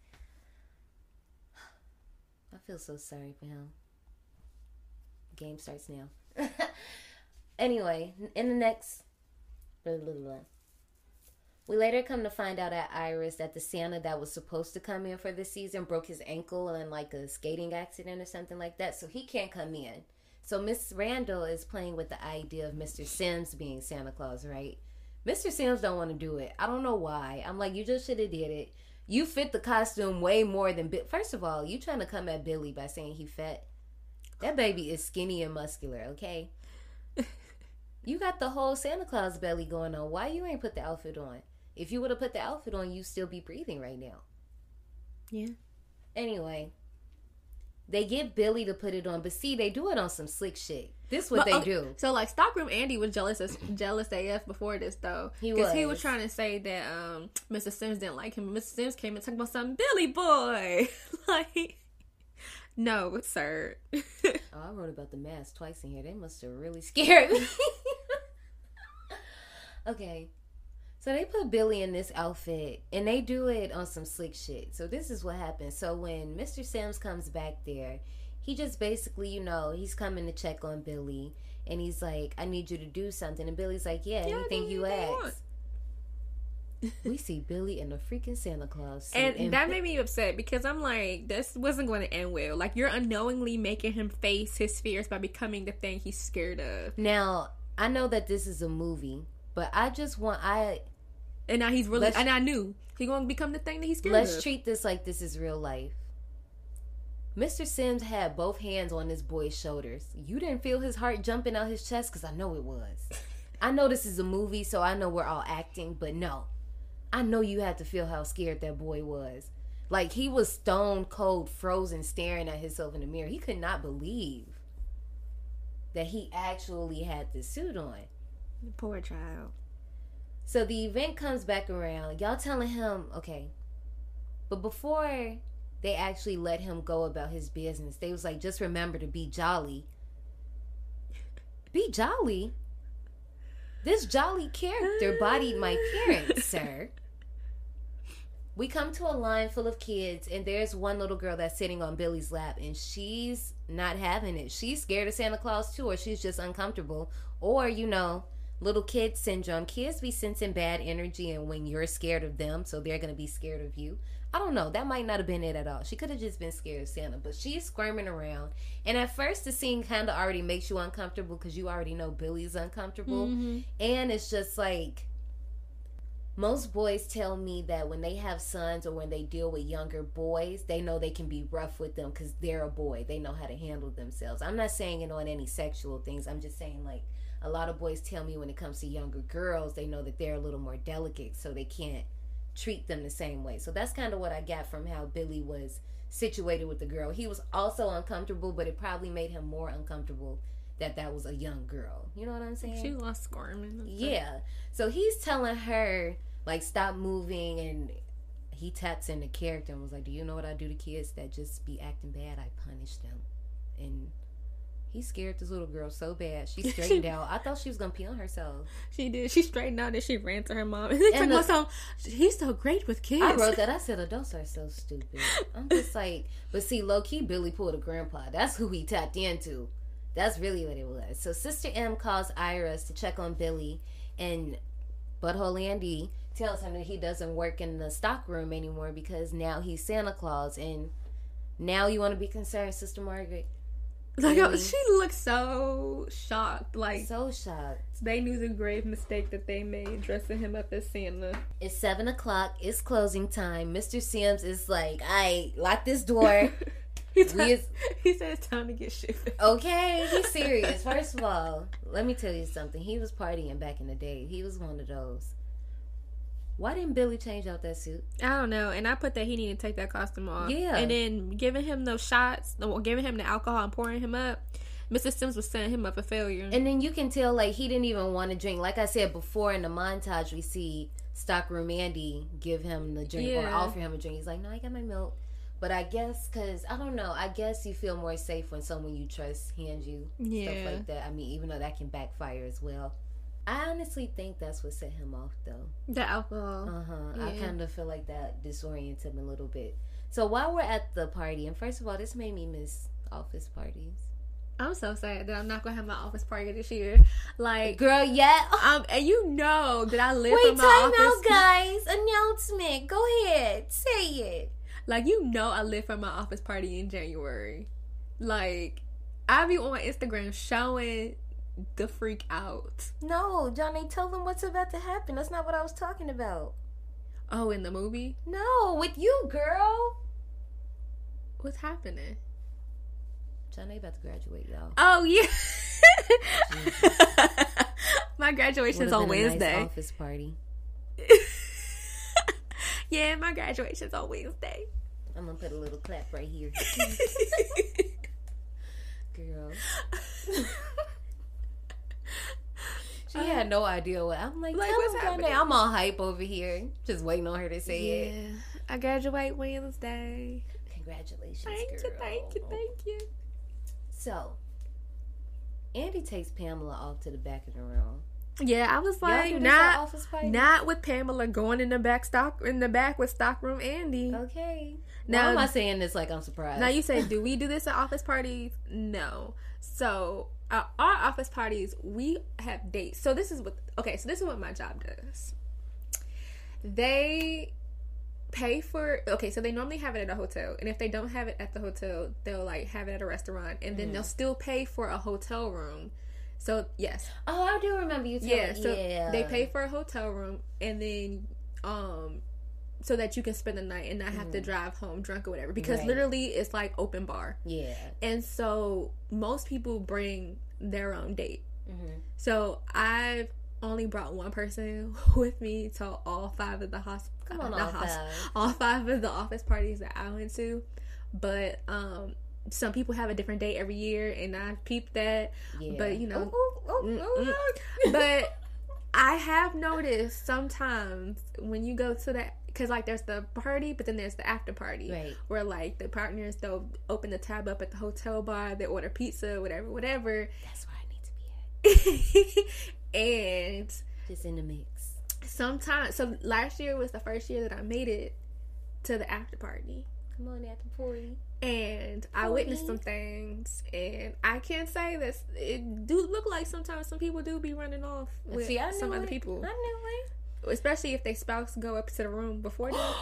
Speaker 2: I feel so sorry for him. Game starts now. anyway, in the next. blah, blah, blah. We later come to find out at Ira's that the Santa that was supposed to come in for this season broke his ankle in like a skating accident or something like that, so he can't come in. So Miss Randall is playing with the idea of Mr. Sims being Santa Claus, right? Mr. Sims don't want to do it. I don't know why. I'm like, you just should have did it. You fit the costume way more than Bill. First of all, you trying to come at Billy by saying he fat. That baby is skinny and muscular, okay? you got the whole Santa Claus belly going on. Why you ain't put the outfit on? If you would have put the outfit on, you still be breathing right now.
Speaker 1: Yeah.
Speaker 2: Anyway, they get Billy to put it on, but see, they do it on some slick shit. This what
Speaker 1: But,
Speaker 2: they
Speaker 1: okay,
Speaker 2: do.
Speaker 1: So like Stockroom Andy was jealous as jealous AF before this though.
Speaker 2: He
Speaker 1: Because he was
Speaker 2: was.
Speaker 1: trying to say that um Mr. Sims didn't like him. Mr. Sims came and talked about some Billy boy. like no, sir.
Speaker 2: Oh, I wrote about the mask twice in here. They must have really scared me. okay. So they put Billy in this outfit and they do it on some slick shit. So this is what happens. So when Mr. Sims comes back there, he just basically, you know, he's coming to check on Billy and he's like, I need you to do something. And Billy's like, Yeah,
Speaker 1: Yeah,
Speaker 2: anything you ask. we see Billy in a freaking Santa Claus suit.
Speaker 1: And that made me upset because I'm like, this wasn't going to end well. Like you're unknowingly making him face his fears by becoming the thing he's scared of.
Speaker 2: now, I know that this is a movie, but I just want I
Speaker 1: And now he's really and I knew he going to become the thing that he's scared
Speaker 2: Let's
Speaker 1: of.
Speaker 2: treat this like this is real life. Mr. Sims had both hands on this boy's shoulders. You didn't feel his heart jumping out his chest because I know it was. I know this is a movie, so I know we're all acting, but no. I know you had to feel how scared that boy was. Like he was stone cold, frozen, staring at himself in the mirror. He could not believe that he actually had this suit on.
Speaker 1: The Poor child.
Speaker 2: So the event comes back around. Y'all telling him, okay. But before they actually let him go about his business, they was like, just remember to be jolly. Be jolly? This jolly character bodied my parents, sir. We come to a line full of kids, and there's one little girl that's sitting on Billy's lap, and she's not having it. She's scared of Santa Claus too, or she's just uncomfortable, or you know, little kid syndrome. Kids be sensing bad energy, and when you're scared of them, so they're gonna be scared of you. I don't know. That might not have been it at all. She could have just been scared of Santa, but she's squirming around. And at first, the scene kind of already makes you uncomfortable because you already know Billy's uncomfortable, mm-hmm. and it's just like most boys tell me that when they have sons or when they deal with younger boys, they know they can be rough with them because they're a boy. They know how to handle themselves. I'm not saying it on any sexual things. I'm just saying, like, a lot of boys tell me when it comes to younger girls, they know that they're a little more delicate, so they can't treat them the same way. So that's kind of what I got from how Billy was situated with the girl. He was also uncomfortable, but it probably made him more uncomfortable that that was a young girl. You know what I'm saying?
Speaker 1: She lost squirming.
Speaker 2: Yeah. So he's telling her like stop moving and he taps into character and was like, Do you know what I do to kids that just be acting bad? I punish them. And he scared this little girl so bad. She straightened out. I thought she was gonna pee on herself.
Speaker 1: She did. She straightened out and she ran to her mom. And
Speaker 2: the-
Speaker 1: about. He's so great with kids.
Speaker 2: I wrote that. I said adults are so stupid. I'm just like, but see, low key, Billy pulled a grandpa. That's who he tapped into. That's really what it was. So Sister M calls Ira's to check on Billy, and Butthole Andy tells him that he doesn't work in the stock room anymore because now he's Santa Claus, and now you want to be concerned, Sister Margaret.
Speaker 1: Like
Speaker 2: Really?
Speaker 1: she looked so shocked. Like
Speaker 2: So shocked.
Speaker 1: they knew the grave mistake that they made dressing him up as Santa.
Speaker 2: It's seven o'clock. It's closing time. Mr. Sims is like, I lock this door.
Speaker 1: He,
Speaker 2: We is-
Speaker 1: he said it's time to get shit.
Speaker 2: Okay, he's serious. First of all, let me tell you something. He was partying back in the day. He was one of those. Why didn't Billy change out that suit?
Speaker 1: I don't know, and I put that he needed to take that costume off.
Speaker 2: Yeah.
Speaker 1: and then giving him those shots, giving him the alcohol and pouring him up. Mr. Sims was setting him up for failure.
Speaker 2: And then you can tell like he didn't even want to drink. Like I said before in the montage, we see Stockroom Andy give him the drink or offer him a drink. He's like, "No, I got my milk." But I guess because I don't know, I guess you feel more safe when someone you trust hands you stuff
Speaker 1: Yeah.
Speaker 2: like that. I mean, even though that can backfire as well. I honestly think that's what set him off, though.
Speaker 1: the alcohol.
Speaker 2: Uh huh. I kind of feel like that disoriented him a little bit. So while we're at the party, and first of all, this made me miss office parties.
Speaker 1: I'm so sad that I'm not gonna have my office party this year. Like,
Speaker 2: Girl, yeah.
Speaker 1: um, and you know that I live
Speaker 2: Wait,
Speaker 1: for my
Speaker 2: time
Speaker 1: office.
Speaker 2: out, guys. Announcement. Go ahead. Say it.
Speaker 1: Like, you know, I live for my office party in January. Like, I be on Instagram showing the freak out.
Speaker 2: No, Johnny, tell them what's about to happen. That's not what I was talking about.
Speaker 1: Oh, in the movie,
Speaker 2: No, with you, girl.
Speaker 1: what's happening?
Speaker 2: Johnny about to graduate, y'all.
Speaker 1: Oh yeah. my graduation's on
Speaker 2: a nice
Speaker 1: Wednesday.
Speaker 2: office party.
Speaker 1: yeah, my graduation's on Wednesday.
Speaker 2: I'm gonna put a little clap right here, girl. She had no idea what I'm like.
Speaker 1: Like,
Speaker 2: tell
Speaker 1: what's happening?
Speaker 2: I'm all hype over here, just waiting on her to say it.
Speaker 1: yeah, I graduate Wednesday.
Speaker 2: Congratulations,
Speaker 1: Thank
Speaker 2: girl.
Speaker 1: you, thank you, thank you.
Speaker 2: So, Andy takes Pamela off to the back of the room.
Speaker 1: Yeah, I was like, not, not with Pamela going in the back stock in the back with stockroom Andy.
Speaker 2: Okay.
Speaker 1: Now-
Speaker 2: Now, am I saying this like I'm surprised?
Speaker 1: Now you say, do we do this at office parties? No. So our office parties, we have dates. So this is what okay. So this is what my job does. They pay for okay. So they normally have it at a hotel, and if they don't have it at the hotel, they'll like have it at a restaurant, and then they'll still pay for a hotel room. So yes,
Speaker 2: Oh, I do remember you telling
Speaker 1: yeah. So
Speaker 2: yeah.
Speaker 1: they pay for a hotel room, and then um. So that you can spend the night and not have to drive home drunk or whatever. Because
Speaker 2: Right.
Speaker 1: literally, it's like open bar.
Speaker 2: Yeah.
Speaker 1: And so most people bring their own date.
Speaker 2: Mm-hmm.
Speaker 1: So I've only brought one person with me to all five of the hospital.
Speaker 2: Come on, all five.
Speaker 1: all five of the office parties that I went to. But um, some people have a different date every year, and I peeped that.
Speaker 2: Yeah.
Speaker 1: But you know,
Speaker 2: Ooh, ooh, ooh,
Speaker 1: Mm,
Speaker 2: ooh.
Speaker 1: but I have noticed sometimes when you go to that, because like there's the party, but then there's the after party,
Speaker 2: Right.
Speaker 1: where like the partners they'll open the tab up at the hotel bar, they order pizza, whatever, whatever,
Speaker 2: That's where I need to be at.
Speaker 1: and
Speaker 2: Just in the mix.
Speaker 1: sometimes. So last year was the first year that I made it to the after party.
Speaker 2: Come on at the party.
Speaker 1: and I witnessed some things, and I can't say this. It do look like sometimes some people do be running off with
Speaker 2: See,
Speaker 1: some other people,
Speaker 2: I knew it.
Speaker 1: Especially if they spouse go up to the room before them.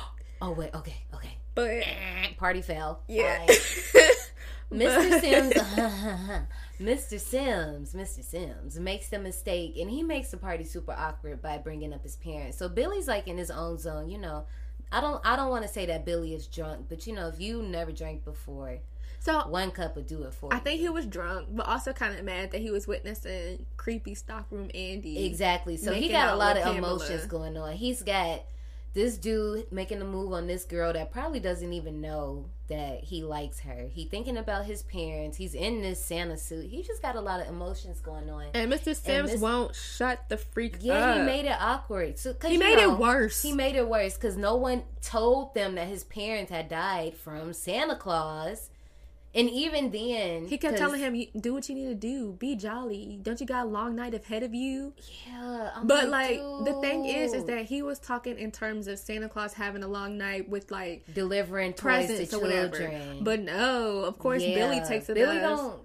Speaker 2: Oh wait. Okay. Okay.
Speaker 1: But eh,
Speaker 2: Party foul.
Speaker 1: yeah.
Speaker 2: Mr. Sims, Mr. Sims, Mr. Sims makes the mistake, and he makes the party super awkward by bringing up his parents. So Billy's like in his own zone, you know. I don't, I don't want to say that Billy is drunk, but you know, if you never drank before,
Speaker 1: so
Speaker 2: one cup would do it for
Speaker 1: I
Speaker 2: you.
Speaker 1: think he was drunk, but also kind of mad that he was witnessing creepy stockroom Andy.
Speaker 2: Exactly. So he got a lot of
Speaker 1: Pamela.
Speaker 2: emotions going on. He's got this dude making a move on this girl that probably doesn't even know that he likes her. He thinking about his parents. He's in this Santa suit. He just got a lot of emotions going on.
Speaker 1: And Mr. Sims
Speaker 2: Miss-
Speaker 1: won't shut the freak
Speaker 2: Yeah,
Speaker 1: up.
Speaker 2: he made it awkward. So
Speaker 1: He made
Speaker 2: know,
Speaker 1: it worse.
Speaker 2: He made it worse because no one told them that his parents had died from Santa Claus. And even then,
Speaker 1: He kept telling him, "Do what you need to do. Be jolly. Don't you got a long night ahead of you?"
Speaker 2: "Yeah." I'm
Speaker 1: But like the thing is, is that he was talking in terms of Santa Claus having a long night with like
Speaker 2: delivering toys
Speaker 1: presents
Speaker 2: to
Speaker 1: or whatever.
Speaker 2: children.
Speaker 1: But no, of course Billy takes it
Speaker 2: Billy don't.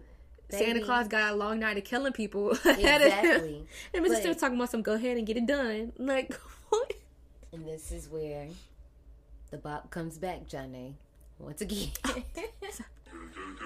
Speaker 1: Santa
Speaker 2: baby.
Speaker 1: Claus got a long night of killing people ahead of him.
Speaker 2: Exactly.
Speaker 1: And Mr. Sims talking about some go ahead and get it done. Like what?
Speaker 2: And this is where the bop comes back, Johnny. Once again.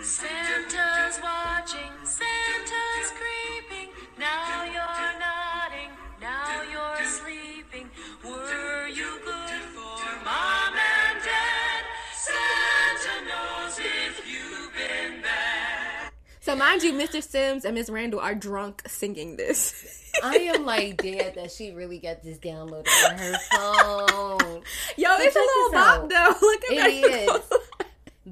Speaker 7: Santa's watching, Santa's creeping. Now you're nodding, now you're sleeping. Were you good for mom and dad? Santa knows if you've been bad.
Speaker 1: So mind you, Mr. Sims and Miss Randall are drunk singing this.
Speaker 2: I am like dead that she really got this downloaded on her phone.
Speaker 1: Yo,
Speaker 2: So
Speaker 1: it's a little bop
Speaker 2: out.
Speaker 1: though. Look at
Speaker 2: It
Speaker 1: that.
Speaker 2: is.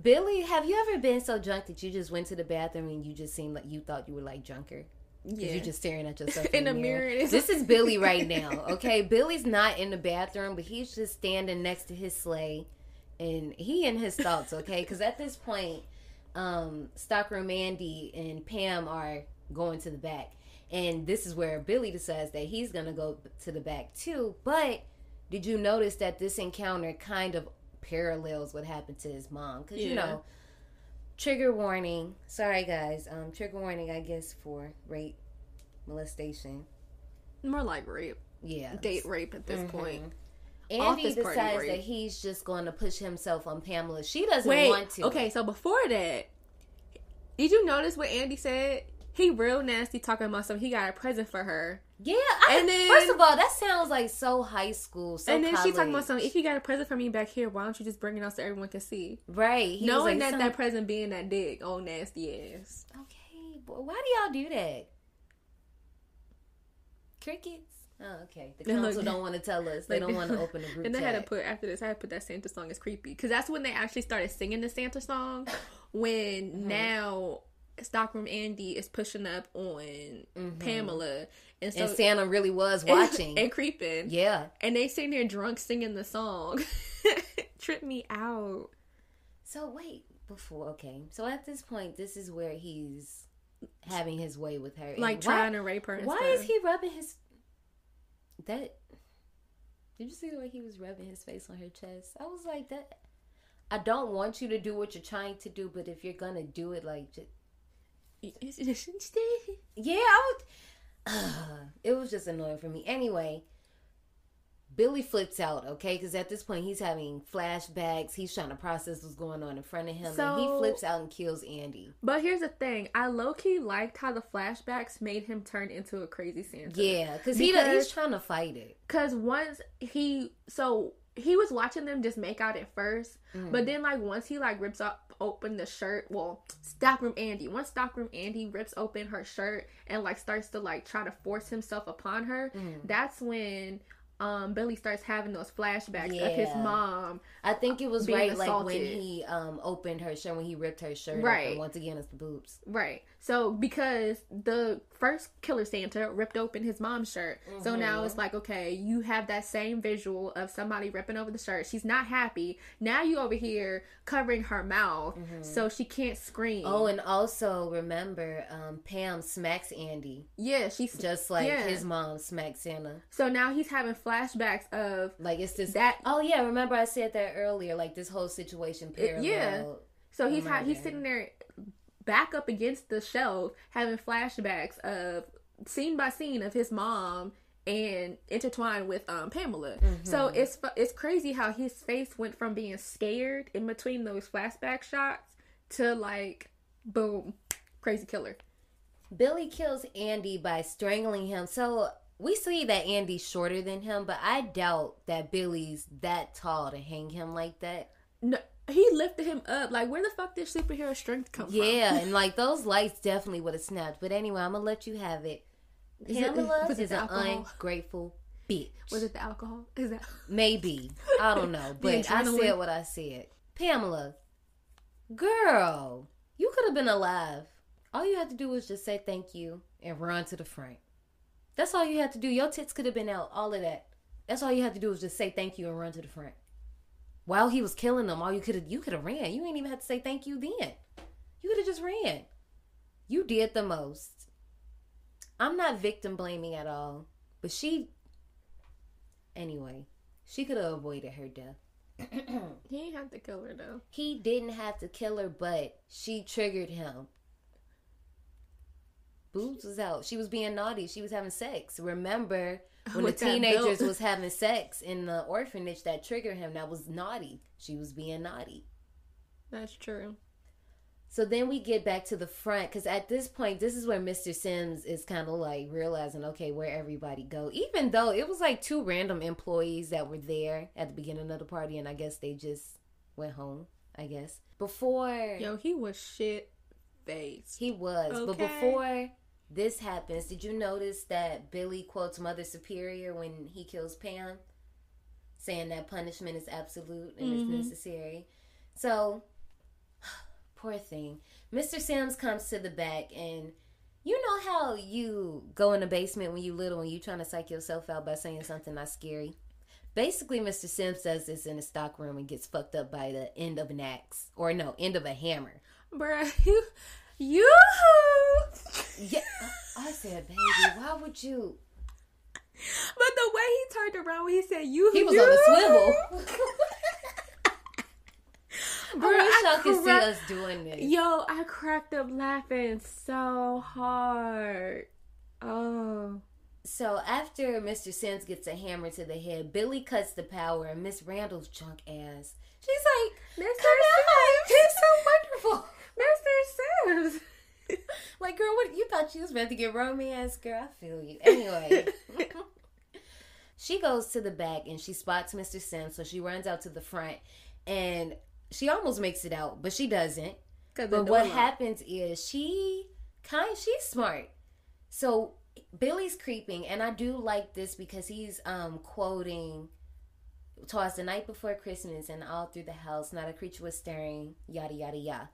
Speaker 2: Billy, have you ever been so drunk that you just went to the bathroom and you just seemed like you thought you were like drunker?
Speaker 1: Yeah.
Speaker 2: you're just staring at yourself
Speaker 1: In
Speaker 2: in,
Speaker 1: the
Speaker 2: mirror.
Speaker 1: mirror,
Speaker 2: This is Billy right now, okay? Billy's not in the bathroom, but he's just standing next to his sleigh, and he and his thoughts, okay? Because at this point, um, Stockroom Andy and Pam are going to the back, and this is where Billy decides that he's gonna go to the back too. But did you notice that this encounter kind of parallels what happened to his mom? Because you know trigger warning. Sorry, guys. Um, trigger warning, I guess, for rape, molestation.
Speaker 1: More like rape,
Speaker 2: Yeah.
Speaker 1: date rape at this
Speaker 2: Mm-hmm.
Speaker 1: point.
Speaker 2: Andy decides that he's just going to push himself on Pamela. She doesn't
Speaker 1: Wait,
Speaker 2: want to.
Speaker 1: okay. So before that, Did you notice what Andy said? He real nasty talking about something. He got a present for her.
Speaker 2: Yeah, I,
Speaker 1: And then-
Speaker 2: first of all, that sounds like so high school. So
Speaker 1: and then she talking about something. If you got a present for me back here, why don't you just bring it out so everyone can see?
Speaker 2: right? He
Speaker 1: Knowing
Speaker 2: like,
Speaker 1: that
Speaker 2: some-
Speaker 1: that present being that dick, oh nasty ass.
Speaker 2: Okay, why do y'all do that? Crickets. Oh, okay. The council don't want to tell us. They don't want to open the group
Speaker 1: And they had to put after this. I had to put that Santa song is creepy because that's when they actually started singing the Santa song. When
Speaker 2: Mm-hmm.
Speaker 1: now Stockroom Andy is pushing up on Pamela, and so
Speaker 2: Mm-hmm. and Santa really was watching.
Speaker 1: and creeping.
Speaker 2: yeah.
Speaker 1: and they sitting there drunk singing the song. Trip me out.
Speaker 2: So wait, before okay. So at this point, this is where he's having his way with her.
Speaker 1: Like
Speaker 2: why-
Speaker 1: trying to rape her. And
Speaker 2: Why
Speaker 1: stuff.
Speaker 2: is he rubbing his that? Did you see the way he was rubbing his face on her chest? I was like that. I don't want you to do what you're trying to do, but if you're gonna do it, like, just, yeah, I would. it was just annoying for me. Anyway, Billy flips out, okay, because at this point he's having flashbacks. He's trying to process what's going on in front of him, and he flips out and kills Andy.
Speaker 1: But here's the thing: I low key liked how the flashbacks made him turn into a crazy Santa.
Speaker 2: Yeah, because he
Speaker 1: Because-
Speaker 2: he's trying to fight it.
Speaker 1: Cause once he so he was watching them just make out at first,
Speaker 2: Mm.
Speaker 1: but then like once he like rips up open the shirt, well, Stockroom Andy. Once Stockroom Andy rips open her shirt and like starts to like try to force himself upon her,
Speaker 2: Mm.
Speaker 1: that's when um Billy starts having those flashbacks of his mom.
Speaker 2: I think it was right, like when he um opened her shirt, when he ripped her shirt,
Speaker 1: Right.
Speaker 2: Right. Once again, it's the boobs.
Speaker 1: Right. So because the first Killer Santa ripped open his mom's shirt. So now
Speaker 2: Mm-hmm.
Speaker 1: it's like, okay, you have that same visual of somebody ripping over the shirt. She's not happy. Now you over here covering her mouth so she can't scream.
Speaker 2: Mm-hmm. Oh, and also remember, um, Pam smacks Andy
Speaker 1: yeah, she's
Speaker 2: just like
Speaker 1: Yeah.
Speaker 2: his mom smacks Santa.
Speaker 1: So now he's having flashbacks of
Speaker 2: Like it's this
Speaker 1: That-
Speaker 2: Oh yeah, remember I said that earlier. Like this whole situation parallel.
Speaker 1: yeah. so he's
Speaker 2: Oh,
Speaker 1: ha- he's sitting there back up against the shelf having flashbacks of scene by scene of his mom and intertwined with um Pamela. So
Speaker 2: Mm-hmm.
Speaker 1: it's it's crazy how his face went from being scared in between those flashback shots to like boom, crazy killer.
Speaker 2: Billy kills Andy by strangling him. So we see that Andy's shorter than him, but I doubt that Billy's that tall to hang him like that.
Speaker 1: No, he lifted him up. Like where the fuck did superhero strength come
Speaker 2: Yeah,
Speaker 1: from?
Speaker 2: Yeah, and like those lights definitely would have snapped. But anyway, I'm gonna let you have it.
Speaker 1: Is
Speaker 2: Pamela
Speaker 1: it
Speaker 2: is an ungrateful bitch.
Speaker 1: Was it the alcohol? Is that
Speaker 2: Maybe. I don't know. But I said what I said. Pamela, girl, you could have been alive. All you had to do was just say thank you and run to the front. That's all you had to do. Your tits could have been out, all of that. That's all you had to do was just say thank you and run to the front. While he was killing them, all you could have you could have ran. You ain't even had to say thank you then. You could have just ran. You did the most. I'm not victim blaming at all, but she anyway, she could have avoided her death.
Speaker 1: he ain't have to kill her though.
Speaker 2: He didn't have to kill her, but she triggered him. Boobs was out. She was being naughty. She was having sex. Remember when
Speaker 1: With
Speaker 2: the teenagers was having sex in the orphanage that triggered him? That was naughty. She was being naughty.
Speaker 1: That's true.
Speaker 2: So then we get back to the front because at this point, this is where Mr. Sims is kind of like realizing, okay, where everybody go. Even though it was like two random employees that were there at the beginning of the party, and I guess they just went home. I guess before
Speaker 1: Yo, he was shit faced.
Speaker 2: he was, but before this happens, did you notice that Billy quotes Mother Superior when he kills Pam, saying that punishment is absolute and
Speaker 1: Mhm.
Speaker 2: is necessary? So, poor thing. Mr. Sims comes to the back, and you know how you go in the basement when you little and you trying to psych yourself out by saying something not scary. Basically, Mr. Sims does this in the stock room and gets fucked up by the end of an axe, or no, end of a hammer.
Speaker 1: Bruh, you you
Speaker 2: Yeah, I said, baby, why would you?
Speaker 1: But the way he turned around when he said you
Speaker 2: He was
Speaker 1: you,
Speaker 2: on a swivel. I wish y'all could see us doing this.
Speaker 1: Yo, I cracked up laughing so hard. Oh.
Speaker 2: So after Mr. Sims gets a hammer to the head, Billy cuts the power, and Miss Randall's junk ass. She's like,
Speaker 1: Mr.
Speaker 2: "Come
Speaker 1: Sims.
Speaker 2: it's so wonderful."
Speaker 1: Mr. Sims.
Speaker 2: Like, girl, what you thought you was about to get romance? Girl, I feel you. Anyway. she goes to the back and she spots Mr. Sims, so she runs out to the front and she almost makes it out, but she doesn't. But what happens is she kind she's smart. So Billy's creeping, and I do like this because he's um quoting Twas the night before Christmas and all through the house, not a creature was stirring, yada yada yada.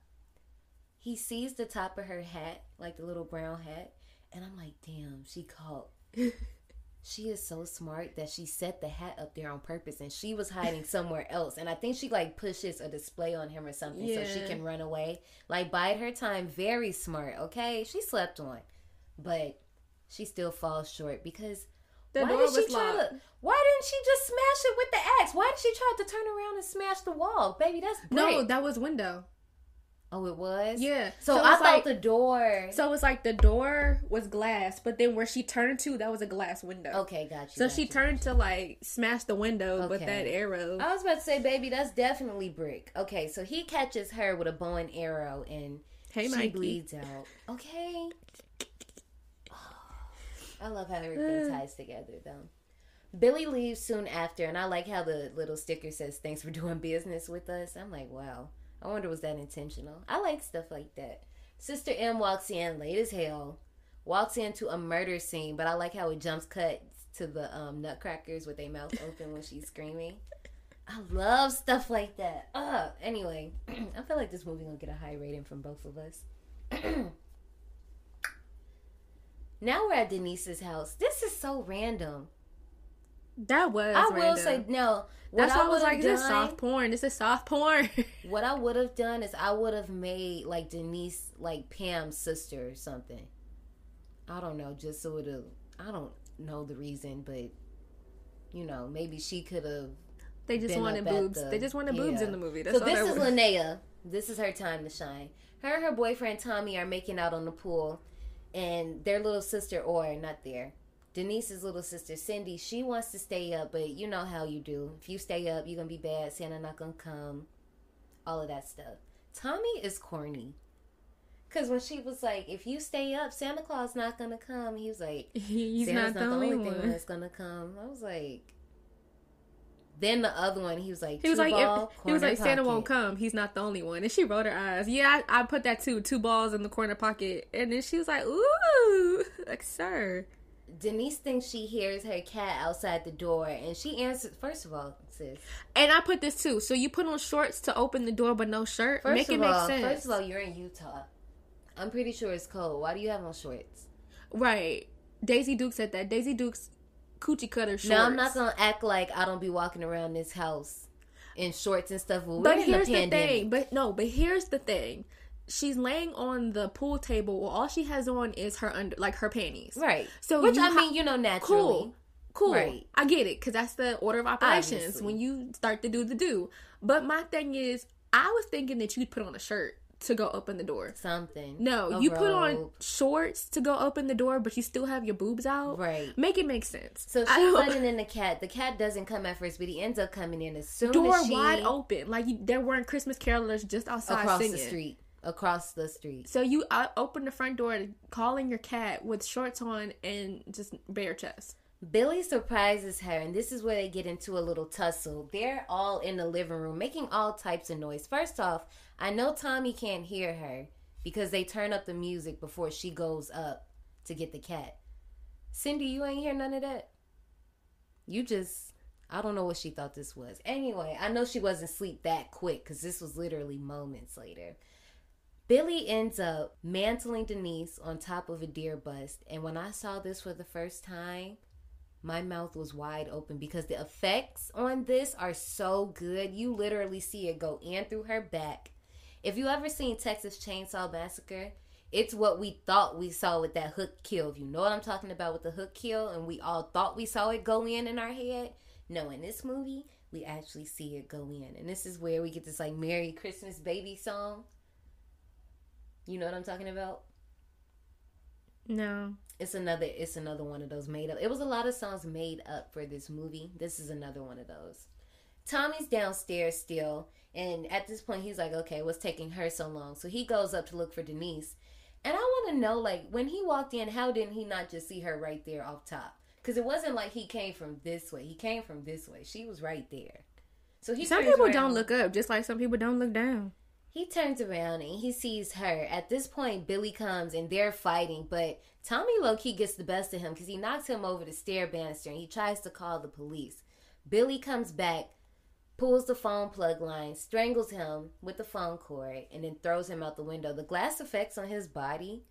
Speaker 2: He sees the top of her hat, like the little brown hat, and I'm like, damn, she caught. she is so smart that she set the hat up there on purpose and she was hiding somewhere else. And I think she like pushes a display on him or something so she can run away. Like bide her time, very smart, okay? She slept on. But she still falls short because
Speaker 1: The
Speaker 2: why did she try
Speaker 1: locked.
Speaker 2: to why didn't she just smash it with the axe? Why did she try to turn around and smash the wall? Baby, that's
Speaker 1: No, that was window.
Speaker 2: Oh, it was?
Speaker 1: Yeah.
Speaker 2: So,
Speaker 1: So
Speaker 2: I thought
Speaker 1: like-
Speaker 2: the door
Speaker 1: So it's like the door was glass, but then where she turned to, that was a glass window.
Speaker 2: Okay, got you.
Speaker 1: So
Speaker 2: got
Speaker 1: she
Speaker 2: you.
Speaker 1: turned to like smash the window with that arrow.
Speaker 2: I was about to say, baby, that's definitely brick. Okay, so he catches her with a bow and arrow, and
Speaker 1: Hey,
Speaker 2: she
Speaker 1: Mikey.
Speaker 2: bleeds out. Okay. I love how everything ties together, though. Billy leaves soon after, and I like how the little sticker says, Thanks for doing business with us. I'm like, wow. I wonder, was that intentional? I like stuff like that. Sister M walks in late as hell, walks into a murder scene, but I like how it jumps cuts to the um, nutcrackers with their mouth open when she's screaming. I love stuff like that. Uh, anyway, I feel like this movie gonna get a high rating from both of us. now we're at Denise's house. This is so random.
Speaker 1: That was.
Speaker 2: I will say no.
Speaker 1: That's why I was like,
Speaker 2: have
Speaker 1: this is soft porn. This is soft porn.
Speaker 2: what I would have done is I would have made like Denise like Pam's sister or something. I don't know, just so it have. I don't know the reason, but you know, maybe she could have
Speaker 1: they just wanted boobs.
Speaker 2: the-
Speaker 1: they just wanted boobs in the movie. That's
Speaker 2: so this is. Linnea. This is her time to shine. Her and her boyfriend Tommy are making out on the pool, and their little sister or not there. Denise's little sister Cindy, she wants to stay up, but you know how you do. If you stay up, you're gonna be bad. Santa not gonna come. All of that stuff. Tommy is corny. Cause when she was like, "If you stay up, Santa Claus not gonna come," he was like,
Speaker 1: He's
Speaker 2: Santa's
Speaker 1: not the only one.
Speaker 2: that's gonna come. I was like, then the other one, he was like,
Speaker 1: He was like,
Speaker 2: ball,
Speaker 1: if, he was like, Santa won't come. He's not the only one. And she rolled her eyes. Yeah, I, I put that too. Two balls in the corner pocket. And then she was like, ooh, like, sir.
Speaker 2: Denise thinks she hears her cat outside the door, and she answers. First of all, sis.
Speaker 1: And I put this too. So you put on shorts to open the door, but no shirt.
Speaker 2: First
Speaker 1: make
Speaker 2: of
Speaker 1: it make
Speaker 2: all,
Speaker 1: sense.
Speaker 2: first of all, you're in Utah. I'm pretty sure it's cold. Why do you have on shorts?
Speaker 1: right. Daisy Duke said that. Daisy Duke's coochie cutter shorts.
Speaker 2: Now I'm not gonna act like I don't be walking around this house in shorts and stuff. But, we're
Speaker 1: But
Speaker 2: in
Speaker 1: here's
Speaker 2: the
Speaker 1: the, thing. But no, but here's the thing. She's laying on the pool table. Well, all she has on is her under, like her panties.
Speaker 2: right?
Speaker 1: So
Speaker 2: which I
Speaker 1: ha-
Speaker 2: mean, you know, naturally.
Speaker 1: Cool. Cool.
Speaker 2: Right.
Speaker 1: I get it because that's the order of operations
Speaker 2: Obviously.
Speaker 1: when you start to do the do. But my thing is, I was thinking that you'd put on a shirt to go open the door.
Speaker 2: Something.
Speaker 1: No,
Speaker 2: A
Speaker 1: you put on shorts to go open the door, but you still have your boobs out.
Speaker 2: Right.
Speaker 1: Make it make sense.
Speaker 2: So she's letting in the cat. The cat doesn't come at first, but he ends up coming in as soon
Speaker 1: door
Speaker 2: as she
Speaker 1: wide open, like you, there weren't Christmas carolers just outside
Speaker 2: across
Speaker 1: singing.
Speaker 2: the street. Across the street.
Speaker 1: So you uh, open the front door, calling your cat with shorts on and just bare chest.
Speaker 2: Billy surprises her, and this is where they get into a little tussle. They're all in the living room making all types of noise. First off, I know Tommy can't hear her because they turn up the music before she goes up to get the cat. Cindy, you ain't hear none of that? You just, I don't know what she thought this was. Anyway, I know she wasn't asleep that quick because this was literally moments later. Billy ends up mantling Denise on top of a deer bust, and when I saw this for the first time, my mouth was wide open because the effects on this are so good. You literally see it go in through her back. If you ever seen Texas Chainsaw Massacre, it's what we thought we saw with that hook kill. If you know what I'm talking about with the hook kill, and we all thought we saw it go in in our head. No, in this movie, we actually see it go in, and this is where we get this like "Merry Christmas, Baby" song. You know what I'm talking about?
Speaker 1: No.
Speaker 2: It's another it's another one of those made up. It was a lot of songs made up for this movie. This is another one of those. Tommy's downstairs still, And at this point, he's like, okay, what's taking her so long? So he goes up to look for Denise. And I want to know, like, when he walked in, how didn't he not just see her right there off top? Because it wasn't like he came from this way. He came from this way. She was right there. So he
Speaker 1: Some people
Speaker 2: around.
Speaker 1: don't look up, just like some people don't look down.
Speaker 2: He turns around and he sees her. At this point, Billy comes and they're fighting, but Tommy low key gets the best of him because he knocks him over the stair banister and he tries to call the police. Billy comes back, pulls the phone plug line, strangles him with the phone cord, and then throws him out the window. The glass effects on his body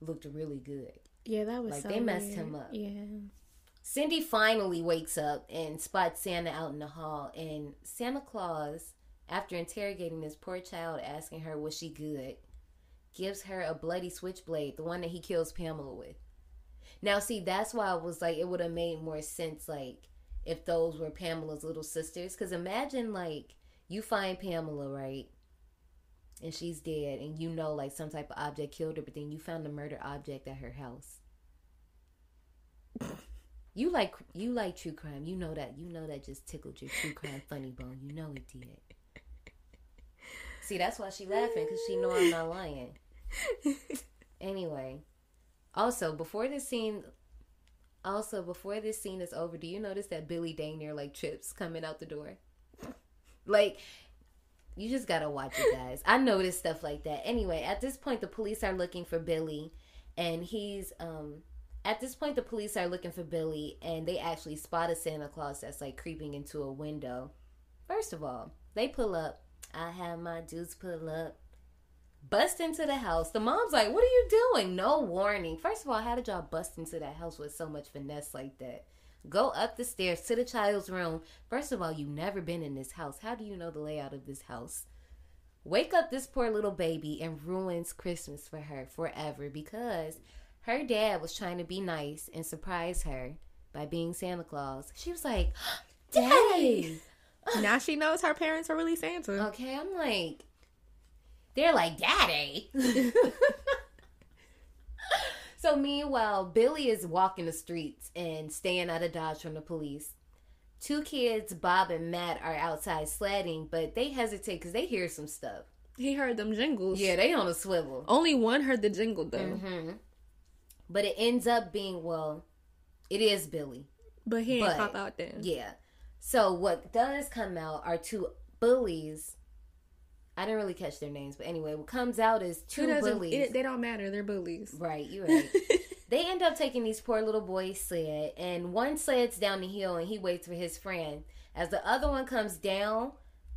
Speaker 2: looked really good.
Speaker 1: Yeah, that was
Speaker 2: Like,
Speaker 1: so
Speaker 2: they messed
Speaker 1: weird.
Speaker 2: him up.
Speaker 1: Yeah.
Speaker 2: Cindy finally wakes up and spots Santa out in the hall. And Santa Claus, after interrogating this poor child, asking her was she good, gives her a bloody switchblade, the one that he kills Pamela with. Now, see, that's why I was like, it would have made more sense, like, if those were Pamela's little sisters. Because imagine, like, you find Pamela, right? And she's dead, and you know, like, some type of object killed her, but then you found a murder object at her house. You like you like true crime. You know that. You know that just tickled your true crime funny bone. You know it did. See, that's why she laughing because she know I'm not lying. Anyway, also before this scene, also before this scene is over, do you notice that Billy Danier like trips coming out the door? Like, you just gotta watch it, guys. I noticed stuff like that. Anyway, at this point, the police are looking for Billy, and he's um. At this point, the police are looking for Billy, and they actually spot a Santa Claus that's like creeping into a window. First of all, they pull up. I have my dudes pull up, bust into the house. The mom's like, "What are you doing?" No warning. First of all, how did y'all bust into that house with so much finesse like that? Go up the stairs to the child's room. First of all, you've never been in this house. How do you know the layout of this house? Wake up this poor little baby and ruins Christmas for her forever because her dad was trying to be nice and surprise her by being Santa Claus. She was like, Daddy!
Speaker 1: Now she knows her parents are really Santa.
Speaker 2: Okay, I'm like, they're like, Daddy. so meanwhile, Billy is walking the streets and staying out of dodge from the police. Two kids, Bob and Matt, are outside sledding, but they hesitate because they hear some stuff.
Speaker 1: He heard them jingles.
Speaker 2: Yeah, they on a swivel.
Speaker 1: Only one heard the jingle though.
Speaker 2: hmm But it ends up being well, it is Billy.
Speaker 1: But he
Speaker 2: But-
Speaker 1: pop out then.
Speaker 2: Yeah. So what does come out are two bullies. I didn't really catch their names, but anyway, what comes out is two bullies.
Speaker 1: It, they don't matter. They're bullies.
Speaker 2: right, you're right. they end up taking these poor little boys' sled, and one sleds down the hill, and he waits for his friend. As the other one comes down,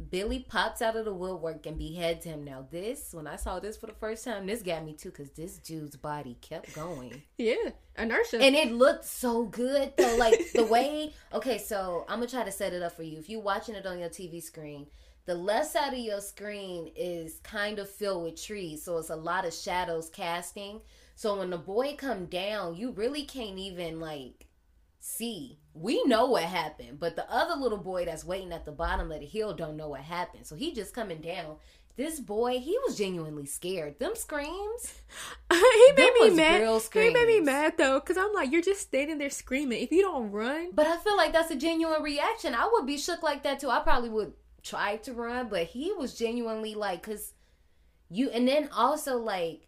Speaker 2: Billy pops out of the woodwork and beheads him. Now, this, when I saw this for the first time, this got me too, because this dude's body kept going.
Speaker 1: Yeah, inertia.
Speaker 2: And it looked so good though. Like the way okay, so I'm gonna try to set it up for you. If you're watching it on your TV screen, the left side of your screen is kind of filled with trees. So it's a lot of shadows casting. So when the boy come down, you really can't even like see. We know what happened, but the other little boy that's waiting at the bottom of the hill don't know what happened. So he just coming down. This boy, he was genuinely scared. Them screams.
Speaker 1: he made me mad. He made me mad though, cause I'm like, you're just standing there screaming. If you don't run,
Speaker 2: But I feel like that's a genuine reaction. I would be shook like that too. I probably would try to run, but he was genuinely like, cause you, and then also like,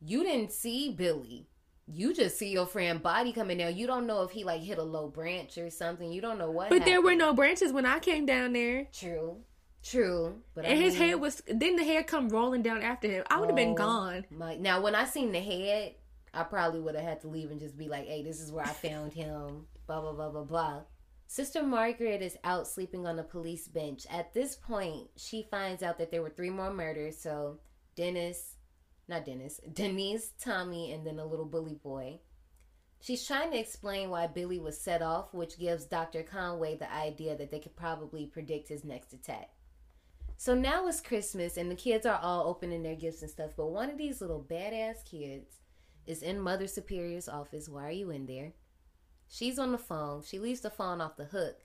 Speaker 2: you didn't see Billy. You just see your friend body coming down. You don't know if he like hit a low branch or something. You don't know what.
Speaker 1: but there were no branches when I came down there,
Speaker 2: True, true. But I
Speaker 1: and his
Speaker 2: mean,
Speaker 1: head was. Then the head come rolling down after him. I would have been
Speaker 2: oh,
Speaker 1: gone.
Speaker 2: My, now, when I seen the head, I probably would have had to leave and just be like, "Hey, this is where I found him." Blah blah blah blah blah. Sister Margaret is out sleeping on a police bench. At this point, she finds out that there were three more murders. So Dennis, not Dennis, Denise, Tommy, and then a little bully boy. She's trying to explain why Billy was set off, which gives Dr. Conway the idea that they could probably predict his next attack. So now it's Christmas and the kids are all opening their gifts and stuff, but one of these little badass kids is in Mother Superior's office. Why are you in there? She's on the phone. She leaves the phone off the hook.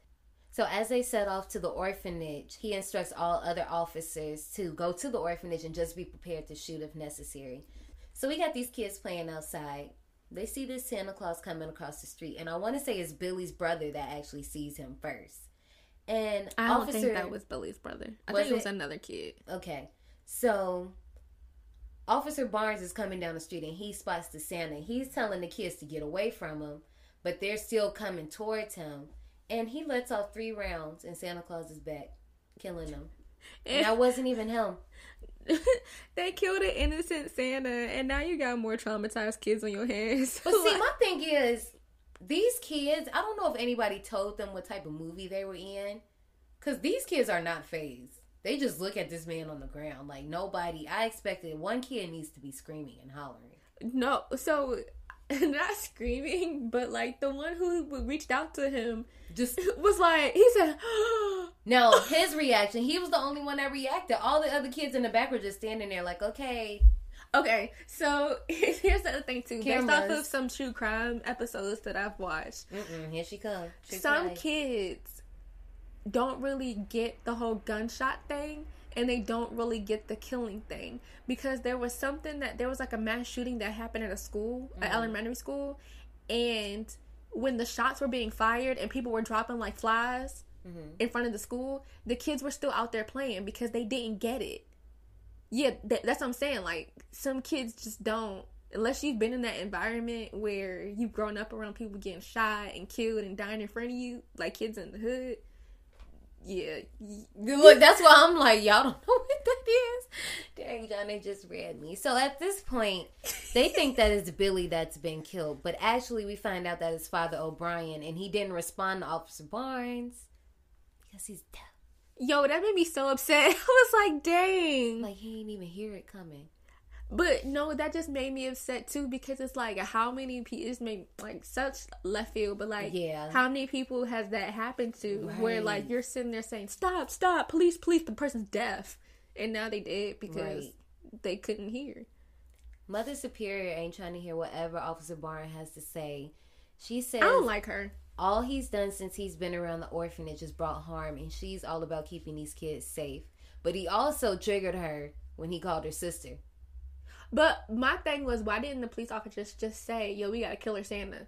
Speaker 2: So as they set off to the orphanage, he instructs all other officers to go to the orphanage and just be prepared to shoot if necessary. So we got these kids playing outside. They see this Santa Claus coming across the street, and I want to say it's Billy's brother that actually sees him first. And
Speaker 1: I don't
Speaker 2: officer,
Speaker 1: think that was Billy's brother. I think it was another kid.
Speaker 2: Okay. So Officer Barnes is coming down the street and he spots the Santa. He's telling the kids to get away from him, but they're still coming towards him. And he lets off three rounds and Santa Claus is back, killing them. And that wasn't even him.
Speaker 1: they killed an innocent Santa, and now you got more traumatized kids on your hands.
Speaker 2: But see, my thing is, these kids, I don't know if anybody told them what type of movie they were in. Because these kids are not phased. They just look at this man on the ground. Like, nobody, I expected one kid needs to be screaming and hollering.
Speaker 1: no, so not screaming, but like the one who reached out to him
Speaker 2: Just
Speaker 1: was like, he said,
Speaker 2: No, his reaction. He was the only one that reacted. All the other kids in the back were just standing there, like, okay,
Speaker 1: Okay, so here's the other thing too. Based off of some true crime episodes that I've watched,
Speaker 2: mm-mm, here she comes.
Speaker 1: some kids don't really get the whole gunshot thing and they don't really get the killing thing because there was something that there was like a mass shooting that happened at a school, an mm-hmm. elementary school, and when the shots were being fired and people were dropping like flies mm-hmm. in front of the school, the kids were still out there playing because they didn't get it. Yeah, that, that's what I'm saying. Like some kids just don't unless you've been in that environment where you've grown up around people getting shot and killed and dying in front of you, like kids in the hood. Yeah,
Speaker 2: Look, that's why I'm like, y'all don't know what that is. Dang, John, they just read me. So at this point, they think that it's Billy that's been killed, but actually, we find out that it's Father O'Brien, and he didn't respond to Officer Barnes because he's deaf.
Speaker 1: yo, that made me so upset. I was like, dang.
Speaker 2: Like he didn't even hear it coming.
Speaker 1: But no, that just made me upset too because it's like how many people it's made like such left field, but like
Speaker 2: Yeah.
Speaker 1: how many people has that happened to where like you're sitting there saying stop, stop, police, police, the person's deaf, and now they did because
Speaker 2: Right.
Speaker 1: they couldn't hear.
Speaker 2: Mother Superior ain't trying to hear whatever Officer Barnes has to say. She says
Speaker 1: I don't like her.
Speaker 2: all he's done since he's been around the orphanage has brought harm, and she's all about keeping these kids safe. But he also triggered her when he called her sister.
Speaker 1: But my thing was, why didn't the police officers just say, "Yo, we got a killer Santa"?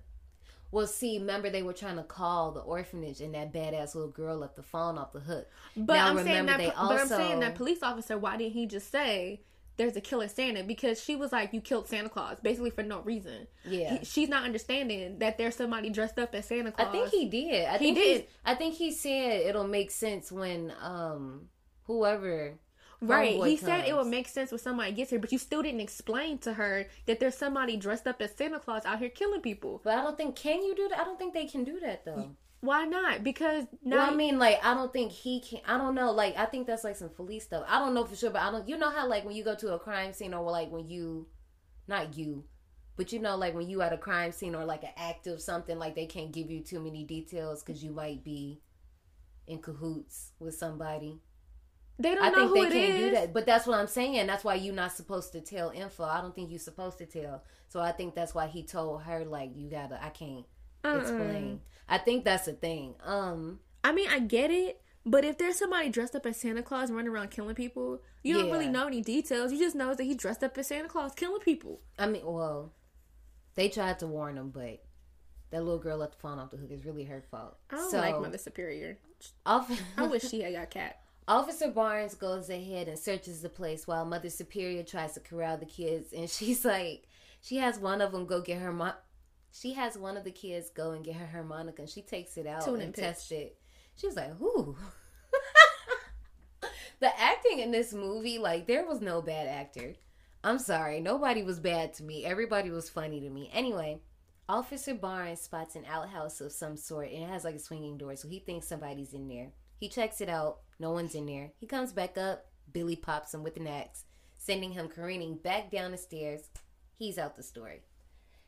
Speaker 2: Well, see, remember they were trying to call the orphanage, and that badass little girl left the phone off the hook.
Speaker 1: But
Speaker 2: Now,
Speaker 1: I'm saying that.
Speaker 2: they
Speaker 1: But I'm saying that police officer. Why didn't he just say? There's a killer Santa because she was like, "You killed Santa Claus," basically for no reason.
Speaker 2: Yeah.
Speaker 1: He- she's not understanding that there's somebody dressed up as Santa Claus.
Speaker 2: I think he did. I
Speaker 1: He
Speaker 2: think
Speaker 1: did.
Speaker 2: He, I think he said it'll make sense when um whoever.
Speaker 1: Right. He said it would make sense when somebody gets here, but you still didn't explain to her that there's somebody dressed up as Santa Claus out here killing people.
Speaker 2: But I don't think can you do that? I don't think they can do that though.
Speaker 1: Why not? Because now
Speaker 2: Well, I mean, like, I don't think he can. I don't know. Like, I think that's like some police stuff. I don't know for sure, but I don't. You know how like when you go to a crime scene, or like when you, not you, but you know, like when you at a crime scene or like an act of something, like they can't give you too many details because you might be in cahoots with somebody.
Speaker 1: They don't
Speaker 2: I
Speaker 1: know
Speaker 2: think
Speaker 1: who
Speaker 2: they
Speaker 1: it
Speaker 2: can't do that. But that's what I'm saying. That's why you're not supposed to tell info. I don't think you're supposed to tell. So I think that's why he told her like you gotta. I can't
Speaker 1: Uh-uh.
Speaker 2: explain. I think that's the thing. Um.
Speaker 1: I mean, I get it, but if there's somebody dressed up as Santa Claus running around killing people, you don't really know any details. You just know that he dressed up as Santa Claus killing people.
Speaker 2: I mean, well, they tried to warn him, but that little girl left the phone off the hook. It's really her fault.
Speaker 1: I don't
Speaker 2: so,
Speaker 1: like Mother Superior. I wish she had got cat.
Speaker 2: Officer Barnes goes ahead and searches the place while Mother Superior tries to corral the kids, and she's like, she has one of them go get her mo- She has one of the kids go and get her harmonica, and she takes it out
Speaker 1: Tune
Speaker 2: and
Speaker 1: and
Speaker 2: tests it. She was like, "Ooh." the acting in this movie, like, there was no bad actor. I'm sorry, nobody was bad to me. Everybody was funny to me. Anyway, Officer Barnes spots an outhouse of some sort, and it has like a swinging door, so he thinks somebody's in there. He checks it out. No one's in there. He comes back up. Billy pops him with an axe, sending him careening back down the stairs. He's out the story.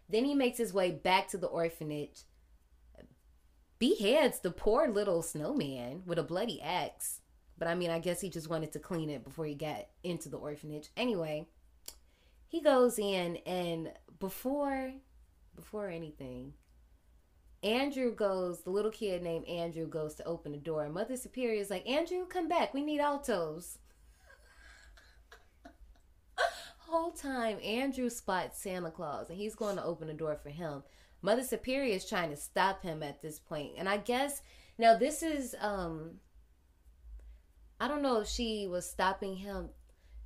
Speaker 2: Then he makes his way back to the orphanage, beheads the poor little snowman with a bloody axe. But I mean, I guess he just wanted to clean it before he got into the orphanage. Anyway, he goes in and before before anything, Andrew goes, the little kid named Andrew goes to open the door. And Mother Superior is like, Andrew, come back. We need altos. Whole time, Andrew spots Santa Claus and he's going to open the door for him. Mother Superior is trying to stop him at this point. And I guess Now this is um I don't know if she was stopping him.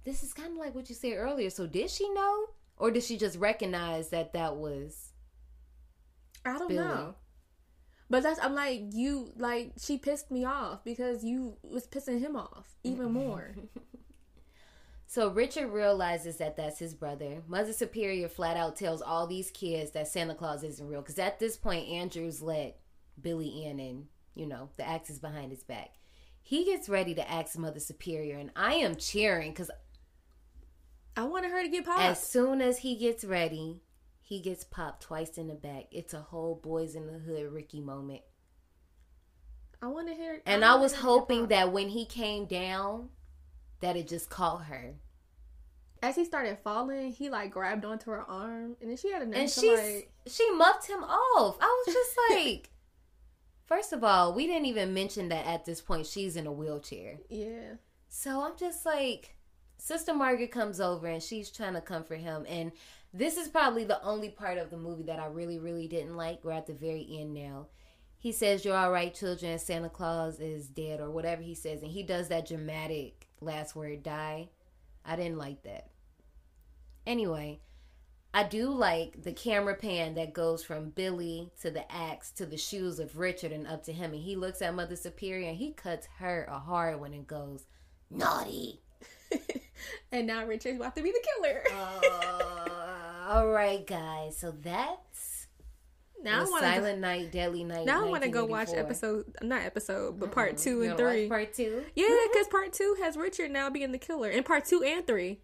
Speaker 2: This is kind of like what you said earlier. So did she know or did she just recognize that that was
Speaker 1: I don't
Speaker 2: Billy.
Speaker 1: know. But that's I'm like you like she pissed me off because you was pissing him off even mm-hmm. more.
Speaker 2: So Richard realizes that that's his brother. Mother Superior flat out tells all these kids that Santa Claus isn't real because at this point Andrews let Billy in and you know the axe is behind his back. He gets ready to ask Mother Superior and I am cheering because
Speaker 1: I wanted her to get popped.
Speaker 2: as soon as he gets ready, he gets popped twice in the back. It's a whole boys in the hood Ricky moment.
Speaker 1: I wanted her
Speaker 2: And I
Speaker 1: wanted
Speaker 2: was
Speaker 1: to
Speaker 2: hoping that when he came down, that it just caught her.
Speaker 1: as he started falling, he like grabbed onto her arm and then she had a
Speaker 2: and she
Speaker 1: like
Speaker 2: she muffed him off. I was just like, first of all, we didn't even mention that at this point she's in a wheelchair.
Speaker 1: Yeah.
Speaker 2: So I'm just like, Sister Margaret comes over and she's trying to comfort him. And this is probably the only part of the movie that I really, really didn't like. We're at the very end now. He says, You're all right, children. Santa Claus is dead, or whatever he says. And he does that dramatic last word, die. I didn't like that. Anyway, I do like the camera pan that goes from Billy to the axe to the shoes of Richard and up to him. And he looks at Mother Superior and he cuts her a hard one and goes, Naughty.
Speaker 1: And now Richard's about to be the killer.
Speaker 2: Uh, all right, guys. So that's
Speaker 1: now I want
Speaker 2: Silent Night, Deadly Night.
Speaker 1: now I want to go watch episode not episode but part two and three.
Speaker 2: Part two.
Speaker 1: Yeah, because part two has Richard now being the killer, and part two and three.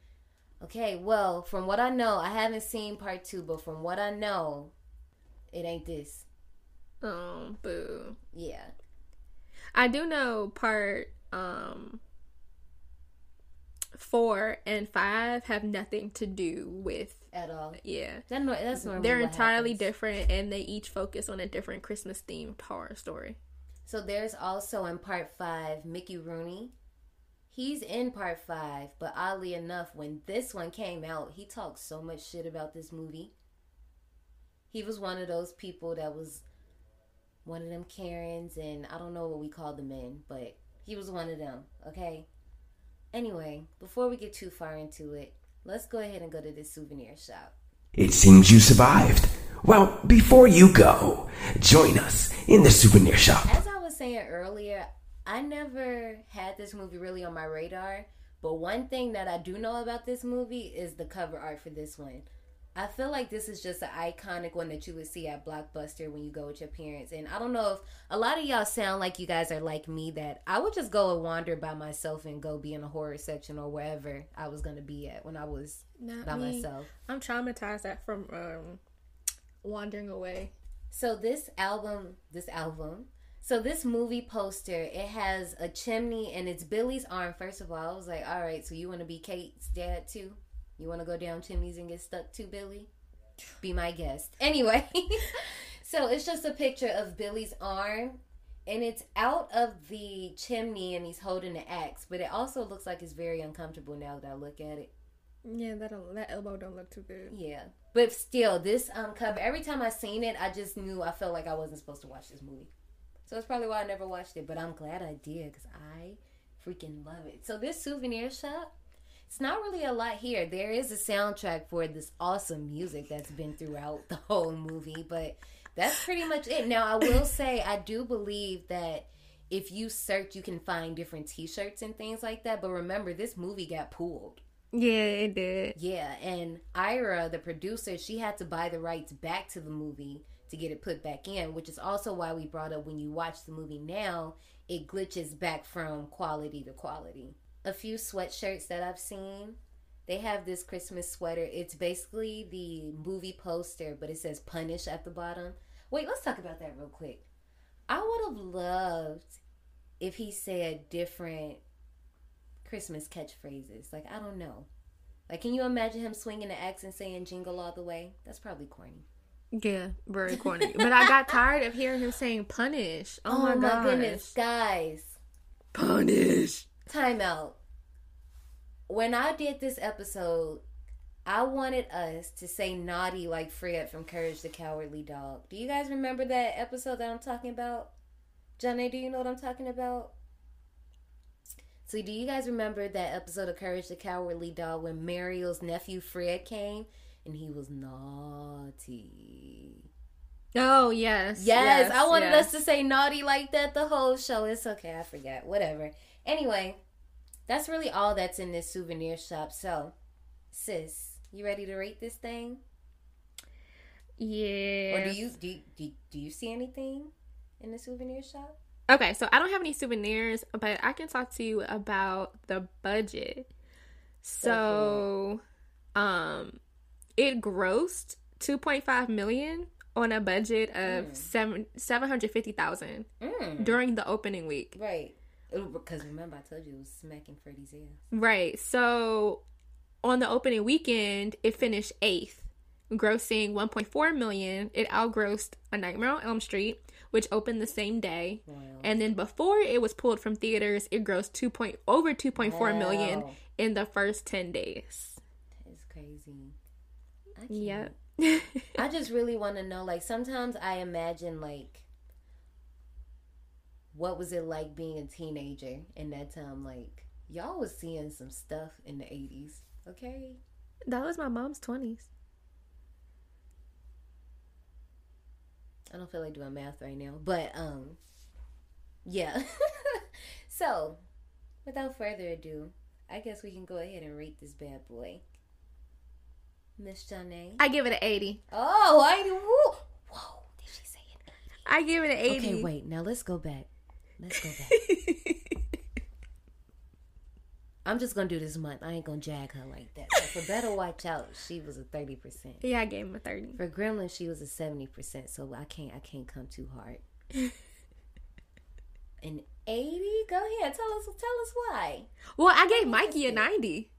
Speaker 2: Okay. Well, from what I know, I haven't seen part two, but from what I know, it ain't this.
Speaker 1: Um, boo.
Speaker 2: Yeah.
Speaker 1: I do know part um four and five have nothing to do with
Speaker 2: At all.
Speaker 1: yeah.
Speaker 2: That, nor- that's normally
Speaker 1: They're entirely
Speaker 2: happens.
Speaker 1: different, and they each focus on a different Christmas themed horror story.
Speaker 2: So there's also in part five Mickey Rooney. He's in part five, but oddly enough, when this one came out, he talked so much shit about this movie. He was one of those people that was one of them Karens, and I don't know what we call them in, but he was one of them, okay? Anyway, before we get too far into it, let's go ahead and go to this souvenir shop.
Speaker 3: It seems you survived. Well, before you go, join us in the souvenir shop.
Speaker 2: As I was saying earlier, I never had this movie really on my radar. But one thing that I do know about this movie is the cover art for this one. I feel like this is just an iconic one that you would see at Blockbuster when you go with your parents. And I don't know if a lot of y'all sound like you guys are like me that I would just go and wander by myself and go be in a horror section or wherever I was going to be at when I was
Speaker 1: Not
Speaker 2: by
Speaker 1: me.
Speaker 2: myself.
Speaker 1: I'm traumatized that from um wandering away.
Speaker 2: So this album, this album, so this movie poster, it has a chimney and it's Billy's arm. First of all, I was like, all right, so you want to be Kate's dad too? You want to go down chimneys and get stuck too, Billy? Be my guest. Anyway, so it's just a picture of Billy's arm and it's out of the chimney and he's holding the axe, but it also looks like it's very uncomfortable now that I look at it.
Speaker 1: Yeah, that that elbow don't look too good.
Speaker 2: Yeah, but still, this um cover. Every time I seen it, I just knew I felt like I wasn't supposed to watch this movie. So that's probably why I never watched it. But I'm glad I did because I freaking love it. So this souvenir shop, it's not really a lot here. There is a soundtrack for this awesome music that's been throughout the whole movie, but that's pretty much it. Now I will say I do believe that if you search, you can find different T-shirts and things like that. But remember, this movie got pulled.
Speaker 1: Yeah, it did.
Speaker 2: Yeah, and Ira, the producer, she had to buy the rights back to the movie to get it put back in, which is also why we brought up when you watch the movie now, it glitches back from quality to quality. A few sweatshirts that I've seen, they have this Christmas sweater. It's basically the movie poster, but it says punish at the bottom. Wait, let's talk about that real quick. I would have loved if he said different Christmas catchphrases. Like, I don't know. Like, can you imagine him swinging the axe and saying jingle all the way? That's probably corny.
Speaker 1: Yeah, very corny. but I got tired of hearing him saying punish. Oh, oh my, gosh.
Speaker 2: goodness, guys.
Speaker 1: Punish.
Speaker 2: Time out. When I did this episode, I wanted us to say naughty like Fred from Courage the Cowardly Dog. Do you guys remember that episode that I'm talking about? Johnny, do you know what I'm talking about? So, do you guys remember that episode of Courage the Cowardly Dog when Muriel's nephew Fred came and he was naughty?
Speaker 1: Oh yes.
Speaker 2: Yes, I wanted
Speaker 1: yes.
Speaker 2: us to say naughty like that the whole show. It's okay, I forgot. Whatever. Anyway, that's really all that's in this souvenir shop. So, sis, you ready to rate this thing?
Speaker 1: Yeah.
Speaker 2: Or do you do, you- do, you- do you see anything in the souvenir shop?
Speaker 1: Okay, so I don't have any souvenirs, but I can talk to you about the budget. So, um, it grossed 2.5 million on a budget of seven seven hundred fifty thousand
Speaker 2: Mm.
Speaker 1: during the opening week.
Speaker 2: Right. Because remember, I told you it was smacking Freddie's ass.
Speaker 1: Right. So, on the opening weekend, it finished eighth, grossing 1.4 million. It outgrossed A Nightmare on Elm Street, which opened the same day.
Speaker 2: Wow.
Speaker 1: And then before it was pulled from theaters, it grossed two point over two point four million
Speaker 2: Wow.
Speaker 1: in the first ten days.
Speaker 2: It's crazy. I can't.
Speaker 1: Yep.
Speaker 2: I just really want to know. Like sometimes I imagine like, what was it like being a teenager in that time? Like y'all was seeing some stuff in the eighties. Okay.
Speaker 1: that was my mom's twenties.
Speaker 2: I don't feel like doing math right now, but um, yeah. so, without further ado, I guess we can go ahead and rate this bad boy, Miss Janae.
Speaker 1: I give it an eighty.
Speaker 2: Oh, I whoa! Did she say it?
Speaker 1: I give it an eighty.
Speaker 2: Okay, wait. Now let's go back. Let's go back. I'm just gonna do this month. I ain't gonna jag her like that. So for Better Watch Out, she was a thirty percent.
Speaker 1: yeah, I gave him a thirty.
Speaker 2: For Gremlin, she was a seventy percent. So I can't I can't come too hard. An eighty? Go ahead. Tell us tell us why.
Speaker 1: Well, I gave Mikey a ninety.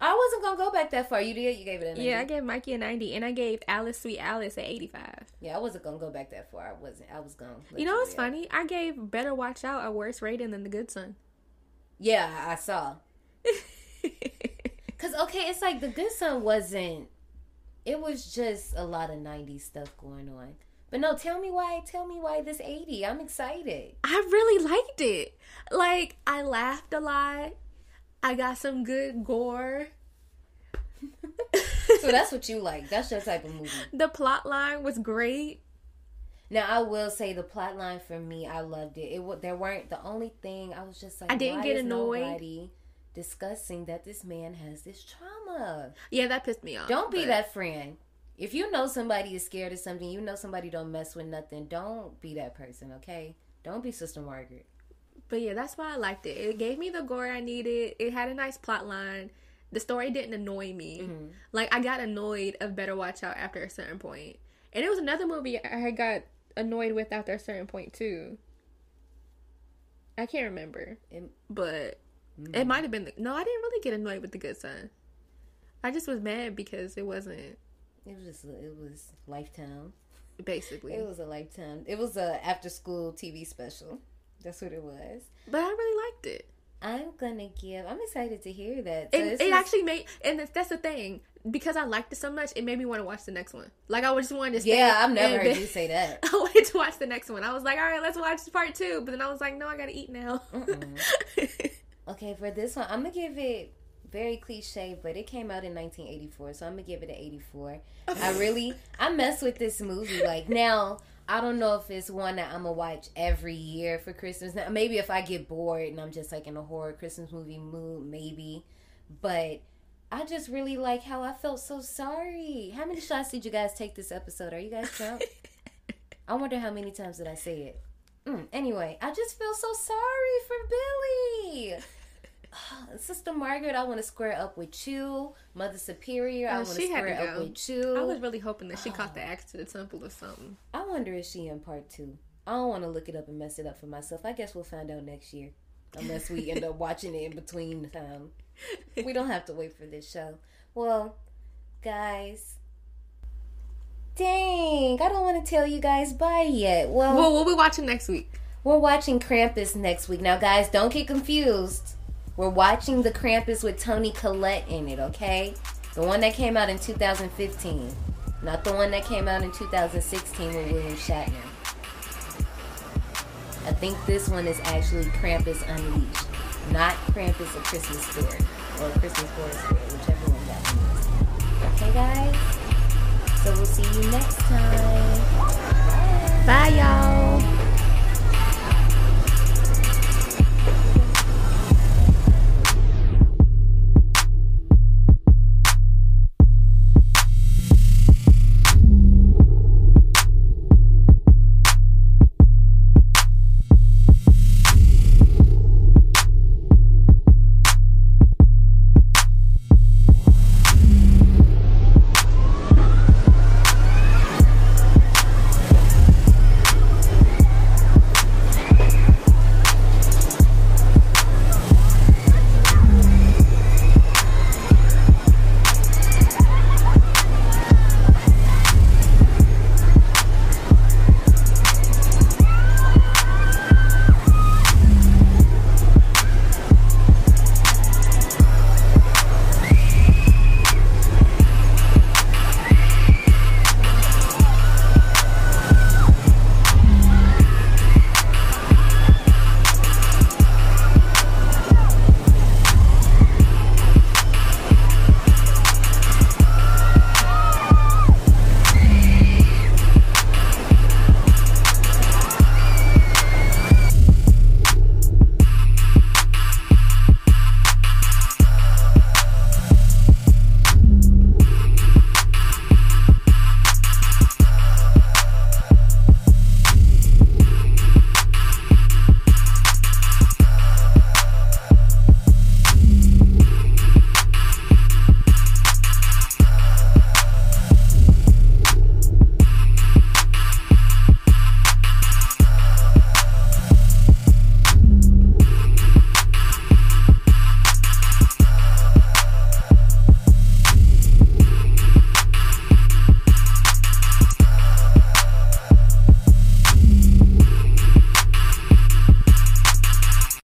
Speaker 2: I wasn't gonna go back that far. You did. You gave it a 90.
Speaker 1: Yeah, I gave Mikey a ninety, and I gave Alice Sweet Alice an eighty-five.
Speaker 2: Yeah, I wasn't gonna go back that far. I wasn't. I was gonna.
Speaker 1: You know what's funny? I gave Better Watch Out a worse rating than The Good Son.
Speaker 2: Yeah, I saw. Cause okay, it's like the good son wasn't. It was just a lot of '90s stuff going on. But no, tell me why. Tell me why this '80. I'm excited.
Speaker 1: I really liked it. Like I laughed a lot. I got some good gore.
Speaker 2: So that's what you like. That's your type of movie.
Speaker 1: The plot line was great.
Speaker 2: Now I will say the plot line for me, I loved it. It there weren't the only thing I was just like
Speaker 1: I didn't get annoyed.
Speaker 2: Discussing that this man has this trauma.
Speaker 1: Yeah, that pissed me off.
Speaker 2: Don't be
Speaker 1: but-
Speaker 2: that friend. If you know somebody is scared of something, you know somebody don't mess with nothing. Don't be that person, okay? Don't be Sister Margaret.
Speaker 1: But yeah, that's why I liked it. It gave me the gore I needed. It had a nice plot line. The story didn't annoy me.
Speaker 2: Mm-hmm.
Speaker 1: Like I got annoyed of Better Watch Out after a certain point. And it was another movie I got annoyed with after a certain point too. I can't remember,
Speaker 2: It-
Speaker 1: but
Speaker 2: Mm-hmm.
Speaker 1: it might have been. The, no, I didn't really get annoyed with The Good Son. I just was mad because it wasn't
Speaker 2: It was just it was Lifetime.
Speaker 1: basically.
Speaker 2: It was a Lifetime. It was a after school TV special. That's what it was.
Speaker 1: but I really liked it.
Speaker 2: I'm gonna give. I'm excited to hear that. So
Speaker 1: It,
Speaker 2: this
Speaker 1: it
Speaker 2: is-
Speaker 1: actually made, and that's- that's the thing. Because I liked it so much, it made me want to watch the next one. Like I just wanted to.
Speaker 2: Yeah, I've never heard you say that.
Speaker 1: I wanted to watch the next one. I was like, all right, let's watch part two. But then I was like, no, I gotta eat now.
Speaker 2: Okay, for this one, I'm gonna give it very cliche, but it came out in 1984, so I'm gonna give it an 84. I really, I mess with this movie. Like now, I don't know if it's one that I'm gonna watch every year for Christmas. Now, maybe if I get bored and I'm just like in a horror Christmas movie mood, maybe. But I just really like how I felt so sorry. How many shots did you guys take this episode? Are you guys drunk? I wonder how many times did I say it. Mm, anyway, I just feel so sorry for Billy. Sister Margaret, I want to square up with you. Mother Superior, I
Speaker 1: Oh,
Speaker 2: want to square
Speaker 1: to
Speaker 2: up with you.
Speaker 1: I was really hoping that she caught the axe to the temple or something.
Speaker 2: I wonder if she in part two. I don't want to look it up and mess it up for myself. I guess we'll find out next year, unless we end up watching it in between time. We don't have to wait for this show. Well, guys, dang, I don't want to tell you guys bye yet. Well,
Speaker 1: Well, we'll be watching next week.
Speaker 2: we're watching Krampus next week. Now, guys, don't get confused. We're watching the Krampus with Toni Collette in it, okay? The one that came out in 2015, not the one that came out in 2016 with William Shatner. I think this one is actually Krampus Unleashed, not Krampus a Christmas Story or Christmas Horror Spirit, whichever one that one. Okay, guys. So we'll see you next time.
Speaker 1: Bye, y'all.